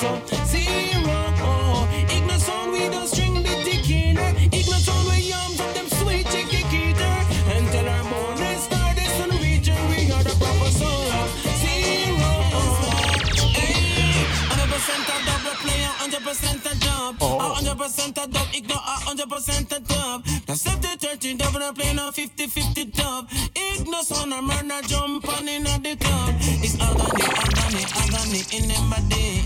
zero. Oh, Ignorant sound we don't string the ticket. Ignorant sound we yam from them sweet chicken eater. Until our morning star is on region, we are the proper sound of zero. Hey, 100% a double player, 100% a dub. Oh. 100% a dub, ignore 100% a dub. That's 70 30, double play no 50 dub. Ignorant sound a murder jump on in the club. It's agony, agony, agony in them body.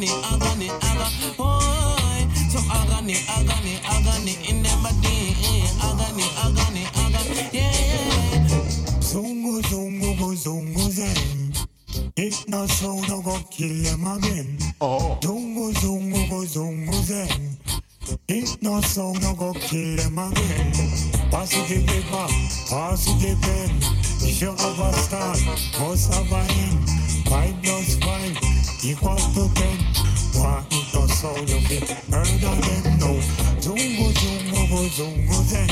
Agony, agony, agony. Boy, so agony, agony, agony in them body. Agony, eh, agony, agony. Yeah, yeah. Zungo, zungo, go, zungo, zen. If not so, no go kill them again. Oh. Zungo, zungo, go, zungo, zen. If not so, no go kill them again. Positive give back, positive end. If you have a start, must have a end. Five plus you want to get what the soul of it heard of them no Zungo zungo zungo then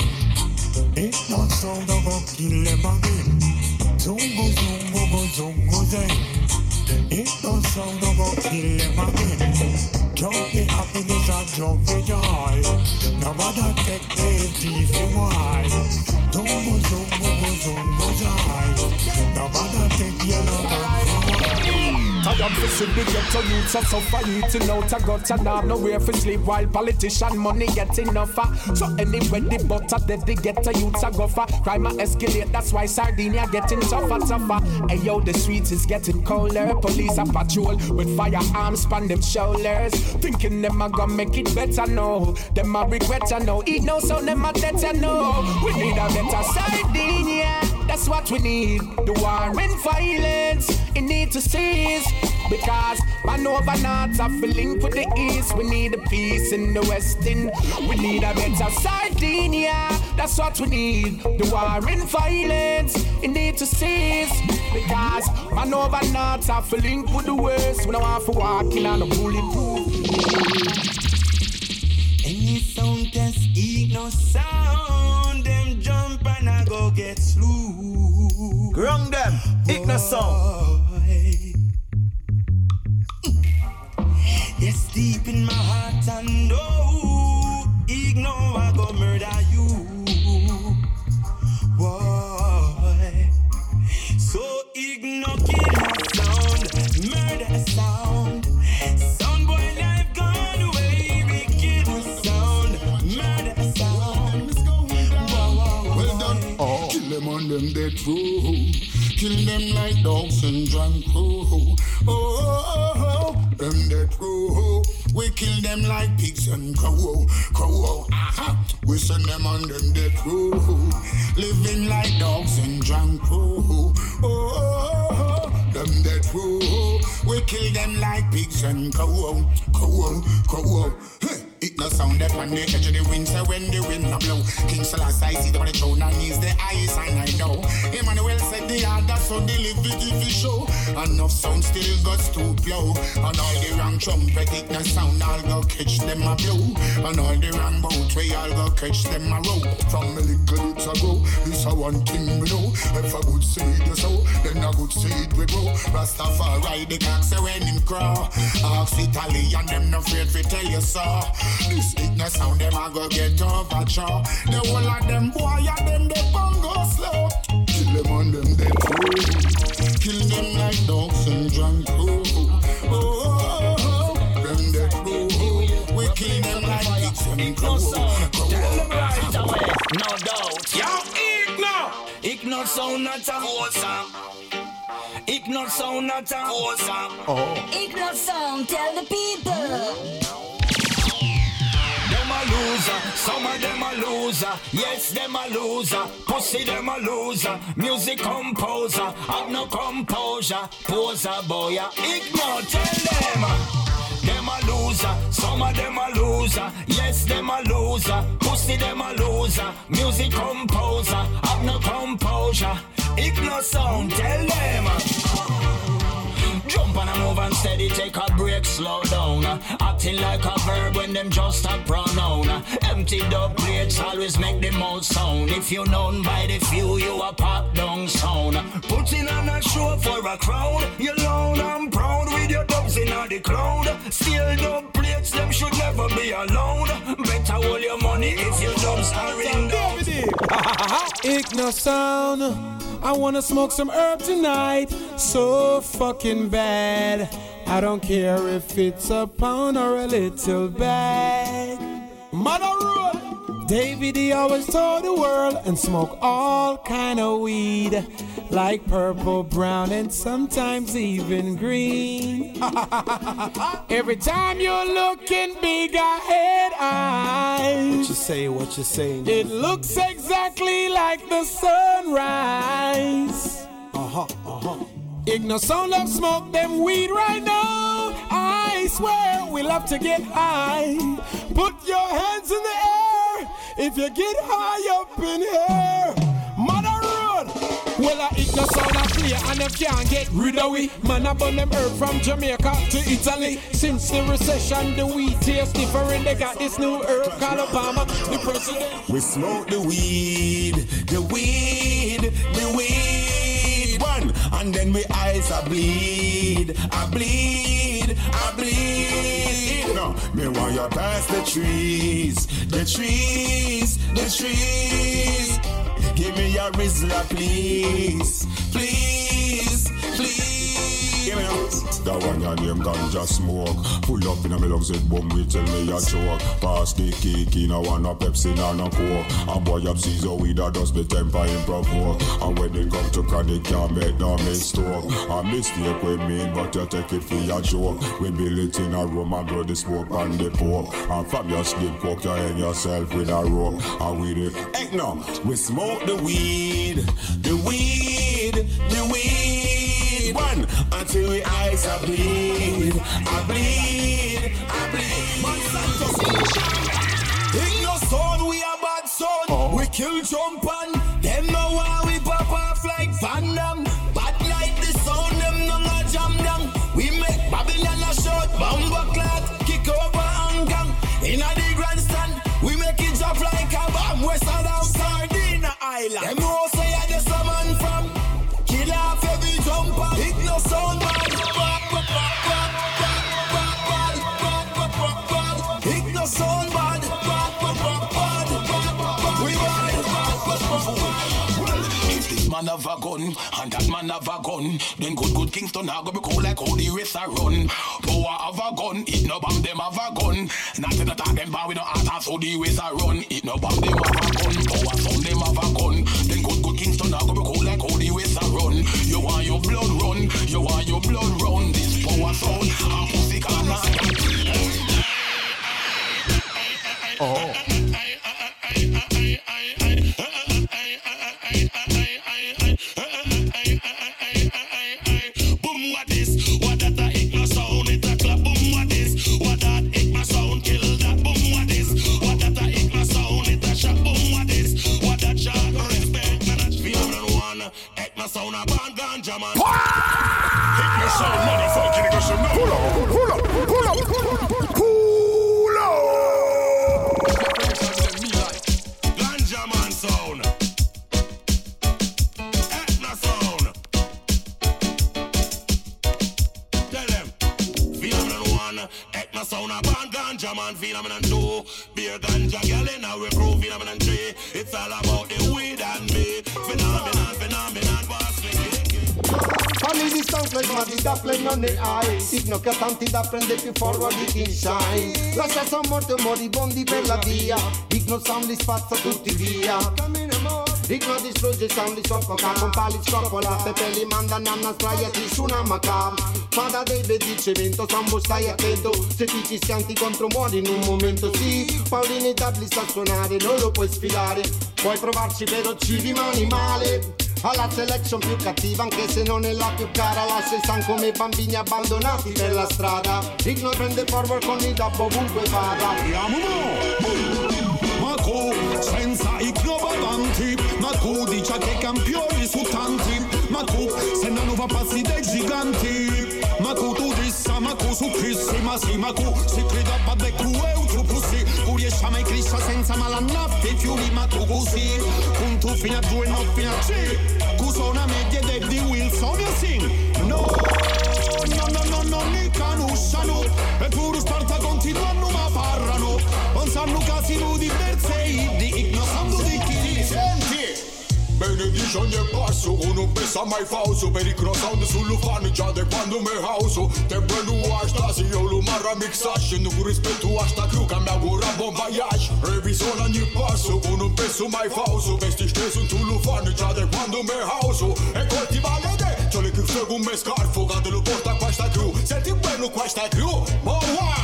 It not soul of a kill em again Zungo zungo zungo then don't soul of a kill em again Drop the happiness and drop the joy No matter take the thief you why Zungo zungo zungo die No matter take your love man Tired for see the ghetto youths are suffer eating out a gut and nowhere for sleep while politician money get enough for. So anyway the butter that they the ghetto ah, youths are go for. Crime escalate, that's why Sardinia getting tougher, tougher. Hey yo, the streets is getting colder. Police a patrol with firearms span them shoulders. Thinking them a gonna make it better, no. Them a regret, I know. Eat no, so them a dead, I know. We need a better Sardinia. That's what we need. The war and violence, it need to cease. Because man over north are link with the east. We need a peace in the western. We need a better Sardinia. That's what we need. The war and violence, it need to cease. Because man over north are link with the west. We don't want to walk in on a bulletproof. Any sound eat no sound. And I go get slew. Wrong them, ignore sound. Yes, deep in my heart I know. Ignore I go murder you. Boy. So ignore kill sound. Murder sound. Sound them dead row. Kill them like dogs and drunk crow. Oh, oh, oh, them dead row. We kill them like pigs and crow. Crow. Aha. We send them on them dead row. Living like dogs and drunk crow. Oh, oh, oh, them dead row. We kill them like pigs and crow. Crow. Crow. Hey. No sound that on the edge of the wind, so when the wind no blow, King Selassie see the throne and he's the ice, and I know. Emmanuel said the other, so the live it show. Enough sound still got to blow, and all the wrong trumpet, it no sound, all go catch them a blow, and all the wrong boat, we all go catch them a row. From a little bit ago, this a one thing we know. If a good seed you sow, then a good seed we grow. Rastafari the cock say when him crow. Ask Italian, them no afraid to tell you so. This ignorant sound, them a go get overthrow. The whole of them boy, a them the bongo slow. Kill them on them dead too. Kill them like dogs and drunk crew. Oh, oh, oh, them dead too. We kill them like pigs and crow. Tell them right away, no doubt. Yo, ignore. Ignore sound not a wholesome. Ignore sound not a wholesome. Oh. Ignore sound, tell the people. Loser, some of them a loser. Yes, them a loser. Pussy them a loser. Music composer, have no composure. Poser boy, ignore. Tell them. Them a loser, some of them a loser. Yes, them a loser. Pussy them a loser. Music composer, have no composure. Ignore sound, tell them. Jump and I move and steady, take a break, slow down. Acting like a verb when them just a pronoun. Emptied up plates always make the most sound. If you known by the few, you a pop down sound. Putting on a show for a crowd. You alone and proud with your dubs in the cloud. Still dub plates, them should never be allowed. Better hold your money if your dubs are in. Ignore sound. I wanna smoke some herb tonight. So fucking bad. I don't care if it's a pound or a little bag. Mother Road. David he always told the world and smoke all kind of weed, like purple, brown, and sometimes even green. Every time you're looking big, I eyes. What you say, what you say? It looks exactly like the sunrise. Uh-huh, uh-huh. Igno sound love smoke them weed right now. I swear we love to get high. Put your hands in the air if you get high up in here. Mother road. Well, I igno sound a clear and them can't get rid of we. Man, I burn them herb from Jamaica to Italy. Since the recession, the weed tastes different. They got this new herb called Obama, the president. We smoke the weed, the weed, the weed. One, and then we eyes are bleed, I bleed, I bleed. No, me want you pass the trees, the trees, the trees. Give me your Rizla, please, please, please. That one your name ganja smoke. Pull up in a me lungs with boom, we tell me a choke. Pass the cake in a one a Pepsi and a coke. And boy up Caesar weed a dust me temper in provoke. And when it come to chronic, can't make no mistake. A mistake we mean, but you take it for your joke. We build it in a room and blow the smoke and the poke. And from your sleep, cook you hang yourself with a rope. And we the Heck no, we smoke the weed, the weed, the weed. One until we eyes are bleed, I bleed, I bleed. Monsanto Ain't no son, we a bad son. Oh. We kill jump and man gun and that man have a gun, then good good Kingston now go be cool like how the race a run. Power have a gun, it no bomb them have a gun. Nothing to talk them about we no ask how the race a run. It no bomb them have a gun, power some them have a gun. Then good good Kingston now go be cool like how the race a run. You want your blood run, you want your blood run. This power sound, and pussy can Oh. Ganja man. Phenomenon two, beer ganja girl in our crew. Phenomenon three, it's all about the weed and me. Phenomenon, phenomenon, boss. Family sounds like magic da flame on the eye Signo che tanti da prende più forward di shine Lascia son morti o moribondi per la via Igno sound li spazza tutti via Igno distrugge sound li soffoca Con pali scoppola Pepe li manda nanna sdraiati su una maca Fada dei di cemento Sambo stai attento. Se ti ci schianti contro muori in un momento Sì, Paolini Dudley sta a suonare Non lo puoi sfidare. Puoi provarci però ci rimani male. Alla selection più cattiva anche se non è la più cara La se san come bambini abbandonati per la strada. Igno prende forward con i dub ovunque vada. Senza igno avanti Maku dice che campioni su tanti. Maku, se non va passi dei giganti Maku tu dissa, Maku su Chrissi Ma sì, Maku, si creda a badde cu e utru pussi Tu riesci a mai criscia senza malannaffi fiumi Ma tu così, con tu fino a due non fino a C Cu sono media de di Wilson e sing No, no, no, no, no, mica nusciano Eppure Sparta continuano ma parlano Non sanno casi di Bersei Di chi Senti Benedetto dici ogni passo Con un peso mai falso Per i sound sull'ufano già de quando me hauso Te brand asta Si eu lumara mixaș. Nu cu respectul asta crew Ca mi-a gura bun voyage Revisiona ogni passo Con un peso mai falso Vesti stesso un tulufano già de quando me hauso E coltivale de Ciò che fego un me scarfo Quando lo porta qua sta crew Senti bello qua sta crew Mawar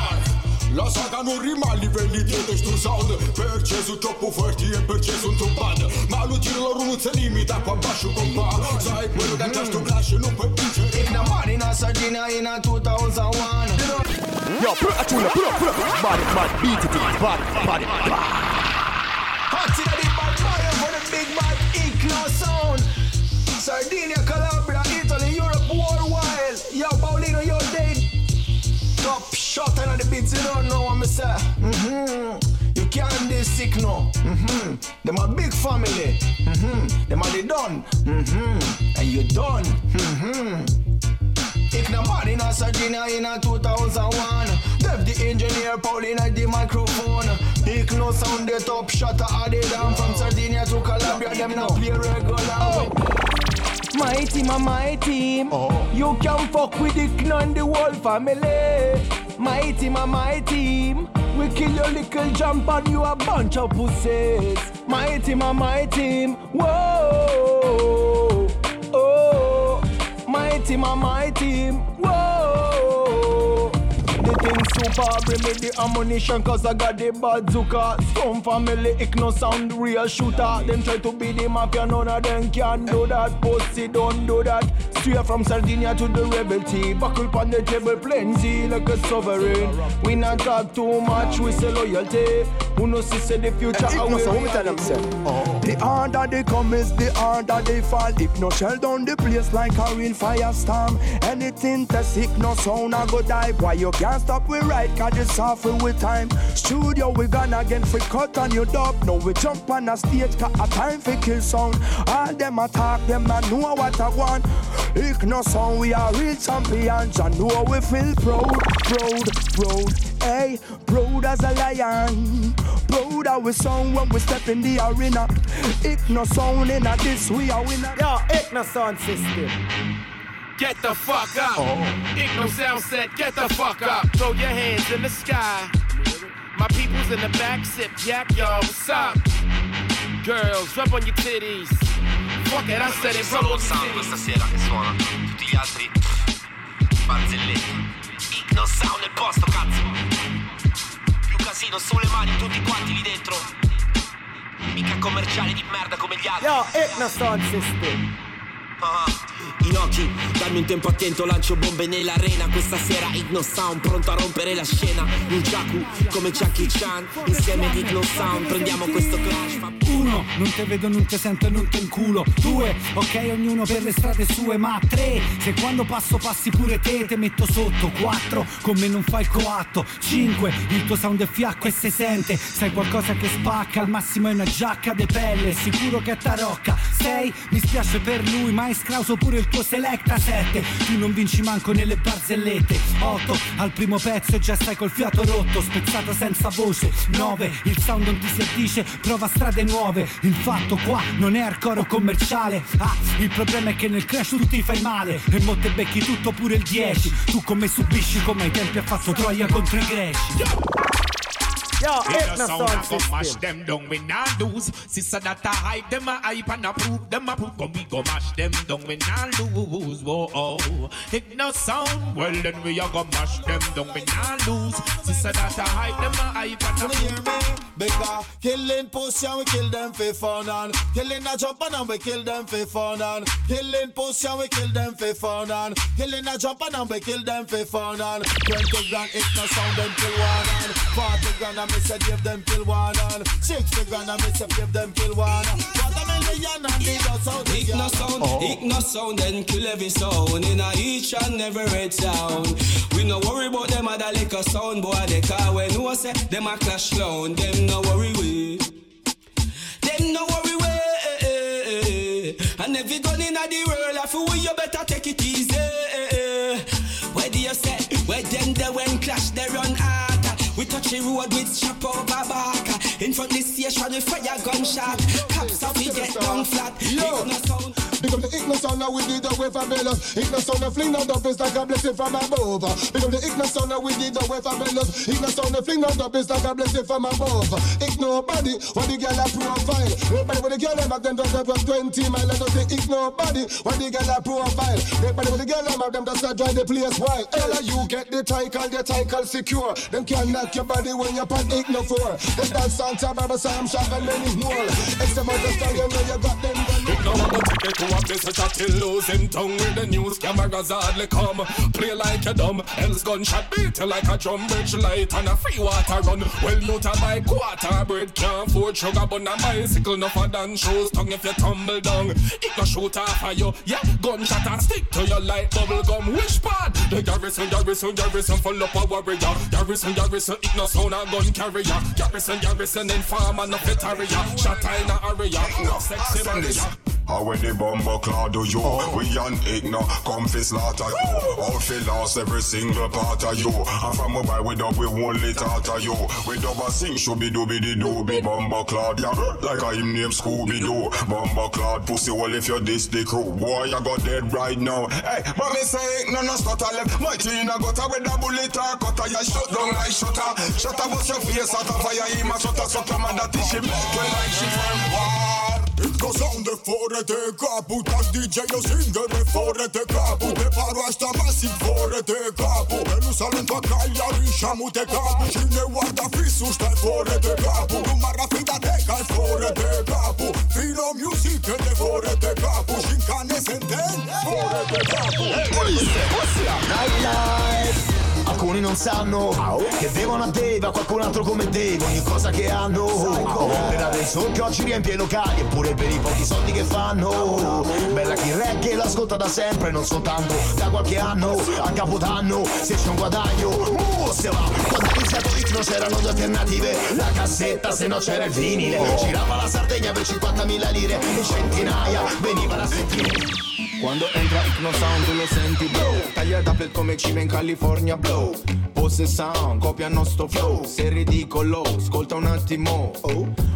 La saga non rimane a livelli di stu sound Perché sono troppo forti e perché sono troppo bad Ma lo tiro loro non si limita qua basso compa Sai quello che ha sto clash non puoi vincere If the man in a Sardinia in a 2001 Yo, put a tune, put up, put up. Body, body, beat don't know what me say. Mm-hmm. You can't this sick no. Mm-hmm. Them a big family. Mm-hmm. Them a the done. Mm-hmm. And you done. Mm-hmm. If no man in a Sardinia in a 2001 Dev the engineer, Pauline at the microphone. Ick no sound the top shot of the down From Sardinia to Calabria, them now play regular. My team and my team. You can fuck with the and the whole family My team my team. We kill your little jump and you a bunch of pussies. My team my team. Whoa. Oh. My team my team. Whoa the thing super, bring me the ammunition Cause I got the bazooka. Some family, it no sound real shooter. Them try to be the mafia, none of them can do that. Pussy don't do that. Straight from Sardinia to the rebel tea Buckle on the table, plenty like a sovereign. We not talk too much, we say loyalty. Who knows see say the future Igno away sound, tell them, say? Oh. The harder they come is the harder they fall. If no shell down the place like a real firestorm. Anything to sick no sound I go die. Why you can't stop we right cause it's awful with time. Studio we gone again for cut on your dub. Now we jump on a stage got a time for kill sound. All them attack them I know what I want. No sound we are real champions. I know we feel proud, proud, proud. Hey, proud as a lion. Proud as we sound when we step in the arena. No sound in a this we are winner. Yo, Igno sound system. Get the fuck up. Igno sound set, get the fuck up. Throw your hands in the sky. My people's in the back, sip yak, y'all, what's up? Girls, rub on your titties. Fuck it, I said it, rub Solo on your sound titties. questa sera che suona. Tutti gli altri barzellette. Igno sound nel posto, cazzo. Più casino sulle mani, tutti quanti lì dentro. Mica commerciali di merda come gli altri. Yo, Igno sound system. Inoki, dammi un tempo attento, lancio bombe nell'arena. Questa sera Igno Sound, pronto a rompere la scena. Un Jaku come Jackie Chan Insieme ad Igno Sound, prendiamo questo clash fa- Uno, non te vedo, non te sento, non te inculo. Due, ok ognuno per le strade sue Ma tre, se quando passo passi pure te Te metto sotto. Quattro, con me non fai il coatto. Cinque, il tuo sound è fiacco e se sente. Sai qualcosa che spacca, al massimo è una giacca de pelle. Sicuro che è tarocca. Sei, mi spiace per lui ma hai scrauso pure il tuo selecta 7 Tu non vinci manco nelle barzellette. 8, al primo pezzo già stai col fiato rotto Spezzato senza voce. 9, il sound non ti addice Prova strade nuove. Il fatto qua non è hardcore commerciale. Ah, il problema è che nel crash tu ti fai male. E mo te becchi tutto pure il 10 Tu come subisci come ai tempi ha fatto Troia contro i greci Yo, In Igno the sound, I sound go mash system. them down, we not lose. Sister that I hype them, I hype and approve them, I prove. Come we go mash them down, we not lose. Whoa, oh. It no sound, well then we a go mash them down, we not lose. Sister that I hype them, I hype and approve. Because killing pussy and we kill them for fun and killing a jump and we kill them for fun and killing pussy and we kill them for fun and killing a jump and we kill them for fun and 20 grand it no sound them kill one and 40 grand and me say give them kill one and 60 grand and me say give them kill one What a million and they don't sound Igno sound, oh. Igno sound, then kill every sound in a each and every red sound. We no worry about them other liquor sound, boy. They car when no say them a clash clown. Them no worry we. Them no worry we. And if you gun in the world, I feel you better take it easy. Where do you say? Where them they when clash they run hard? Touch road with chop over back. In front the station we fire gunshot. Cops off we get down flat. Yo. Because the ignorant sound now we did away from Belus. Ignorant sound the fling out up is like a blessing from above. Because the ignorant sound now we did away from Belus. Ignorant sound the fling out up is like a blessing from above. Ignore body, what the girl a profile. Everybody with the girl them back them just up 20 mile. I don't say ignore body, what the girl a profile. Everybody with the girl them back them just drive the place wild. Ella you get the title, the title secure. Them can knock your body when you're on ignore for. The dance Santa Barbara, Sam Shop and many more. For the style, you know you got them. Ignore the ticket to a message that till losing tongue with the news cameras hardly come. Play like you dumb, else gunshot beat like a drum bridge light and a free water run. Well, you to buy quarter bread, can't afford sugar, but a bicycle no for than shoes tongue if you tumble down. It no shoot off of you, yeah. Gunshot and stick to your light bubble gum. Which part? The garrison, garrison, garrison full up a warrior. Garrison, garrison, it no sound a gun carrier. Garrison, garrison, informer, no area. Shot in a area, no sexy barrier. How when the bomber claw do you? We an igno, come fi slaughter you. Out fi lost every single part of you. And from mobile we dub we only of you. We dub a sing shooby dooby the dooby bomber clad yeah. Like I him name Scooby Doo. Bomber clad pussy well if you this the crew. Boy I got dead right now. Hey, but me say no no stutter left. My teen I got a with a bullet or cutter. You shut down like shutter. Shutter bust your face out of fire. Him a shutter sucker man that is him. Well like she from war. Ico sound de fără de capul Tac DJ eu singur de fără de capul De paru asta masiv fără de capul Ierusalim pe Cagliari și amute capul Cine guarda fisul stai fără de capul Nu m-ar fi dat de ca fără de capul Fino music de fără de capul Și în cane senten fără de capul Nightlife Alcuni non sanno che devono a Dave a qualcun altro come Dave ogni cosa che hanno. Per adesso che oggi riempie i locali eppure per i pochi soldi che fanno. Bella chi reggae l'ascolta da sempre non soltanto da qualche anno. A capodanno se c'è un guadagno uh, se va. Quando ha iniziato l'itno c'erano due alternative la cassetta se no c'era il vinile. Girava la Sardegna per 50.000 lire e centinaia veniva la settimana Quando entra Icno Sound tu lo senti blow Taglia da plate come cime in California blow Pose sound, copia nostro flow. Sei ridicolo, ascolta un attimo.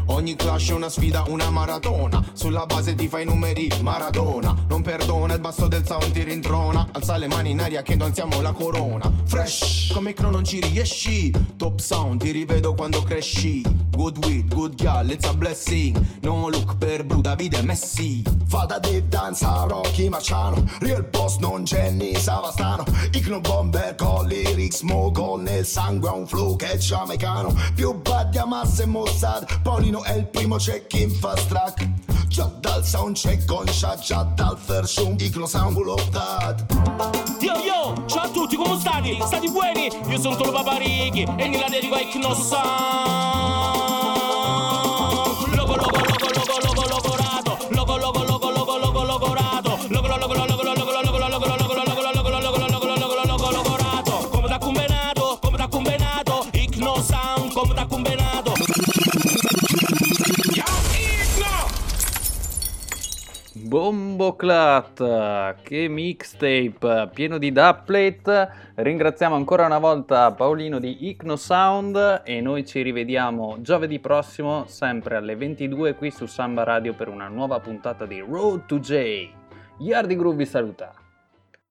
Ogni clash è una sfida, una maratona. Sulla base ti fai numeri, Maradona. Non perdona, il basso del sound ti rintrona. Alza le mani in aria che non alziamo la corona. Fresh, come Icno non ci riesci. Top sound, ti rivedo quando cresci. Good weed, good girl, it's a blessing. No look per Bru, Davide Messi. Fa da Dave danza Rocky Marciano Real boss non Jenny Savastano. Icno bomber con lyrics mogol Nel sangue ha un flow che è giamaicano. Più bad di Hamas e Mossad Polino è il primo check in fast track Già dal soundcheck con già dal show Icno sound full of that. Yo yo, ciao a tutti, come state? State buoni? Io sono Tolo Paparighi e nella dedico ai Knossan Bomboclat, che mixtape pieno di dubplate. Ringraziamo ancora una volta Paolino di Icno Sound e noi ci rivediamo giovedì prossimo, sempre alle 22 qui su Samba Radio per una nuova puntata di Road to J. Yardi Groove vi saluta.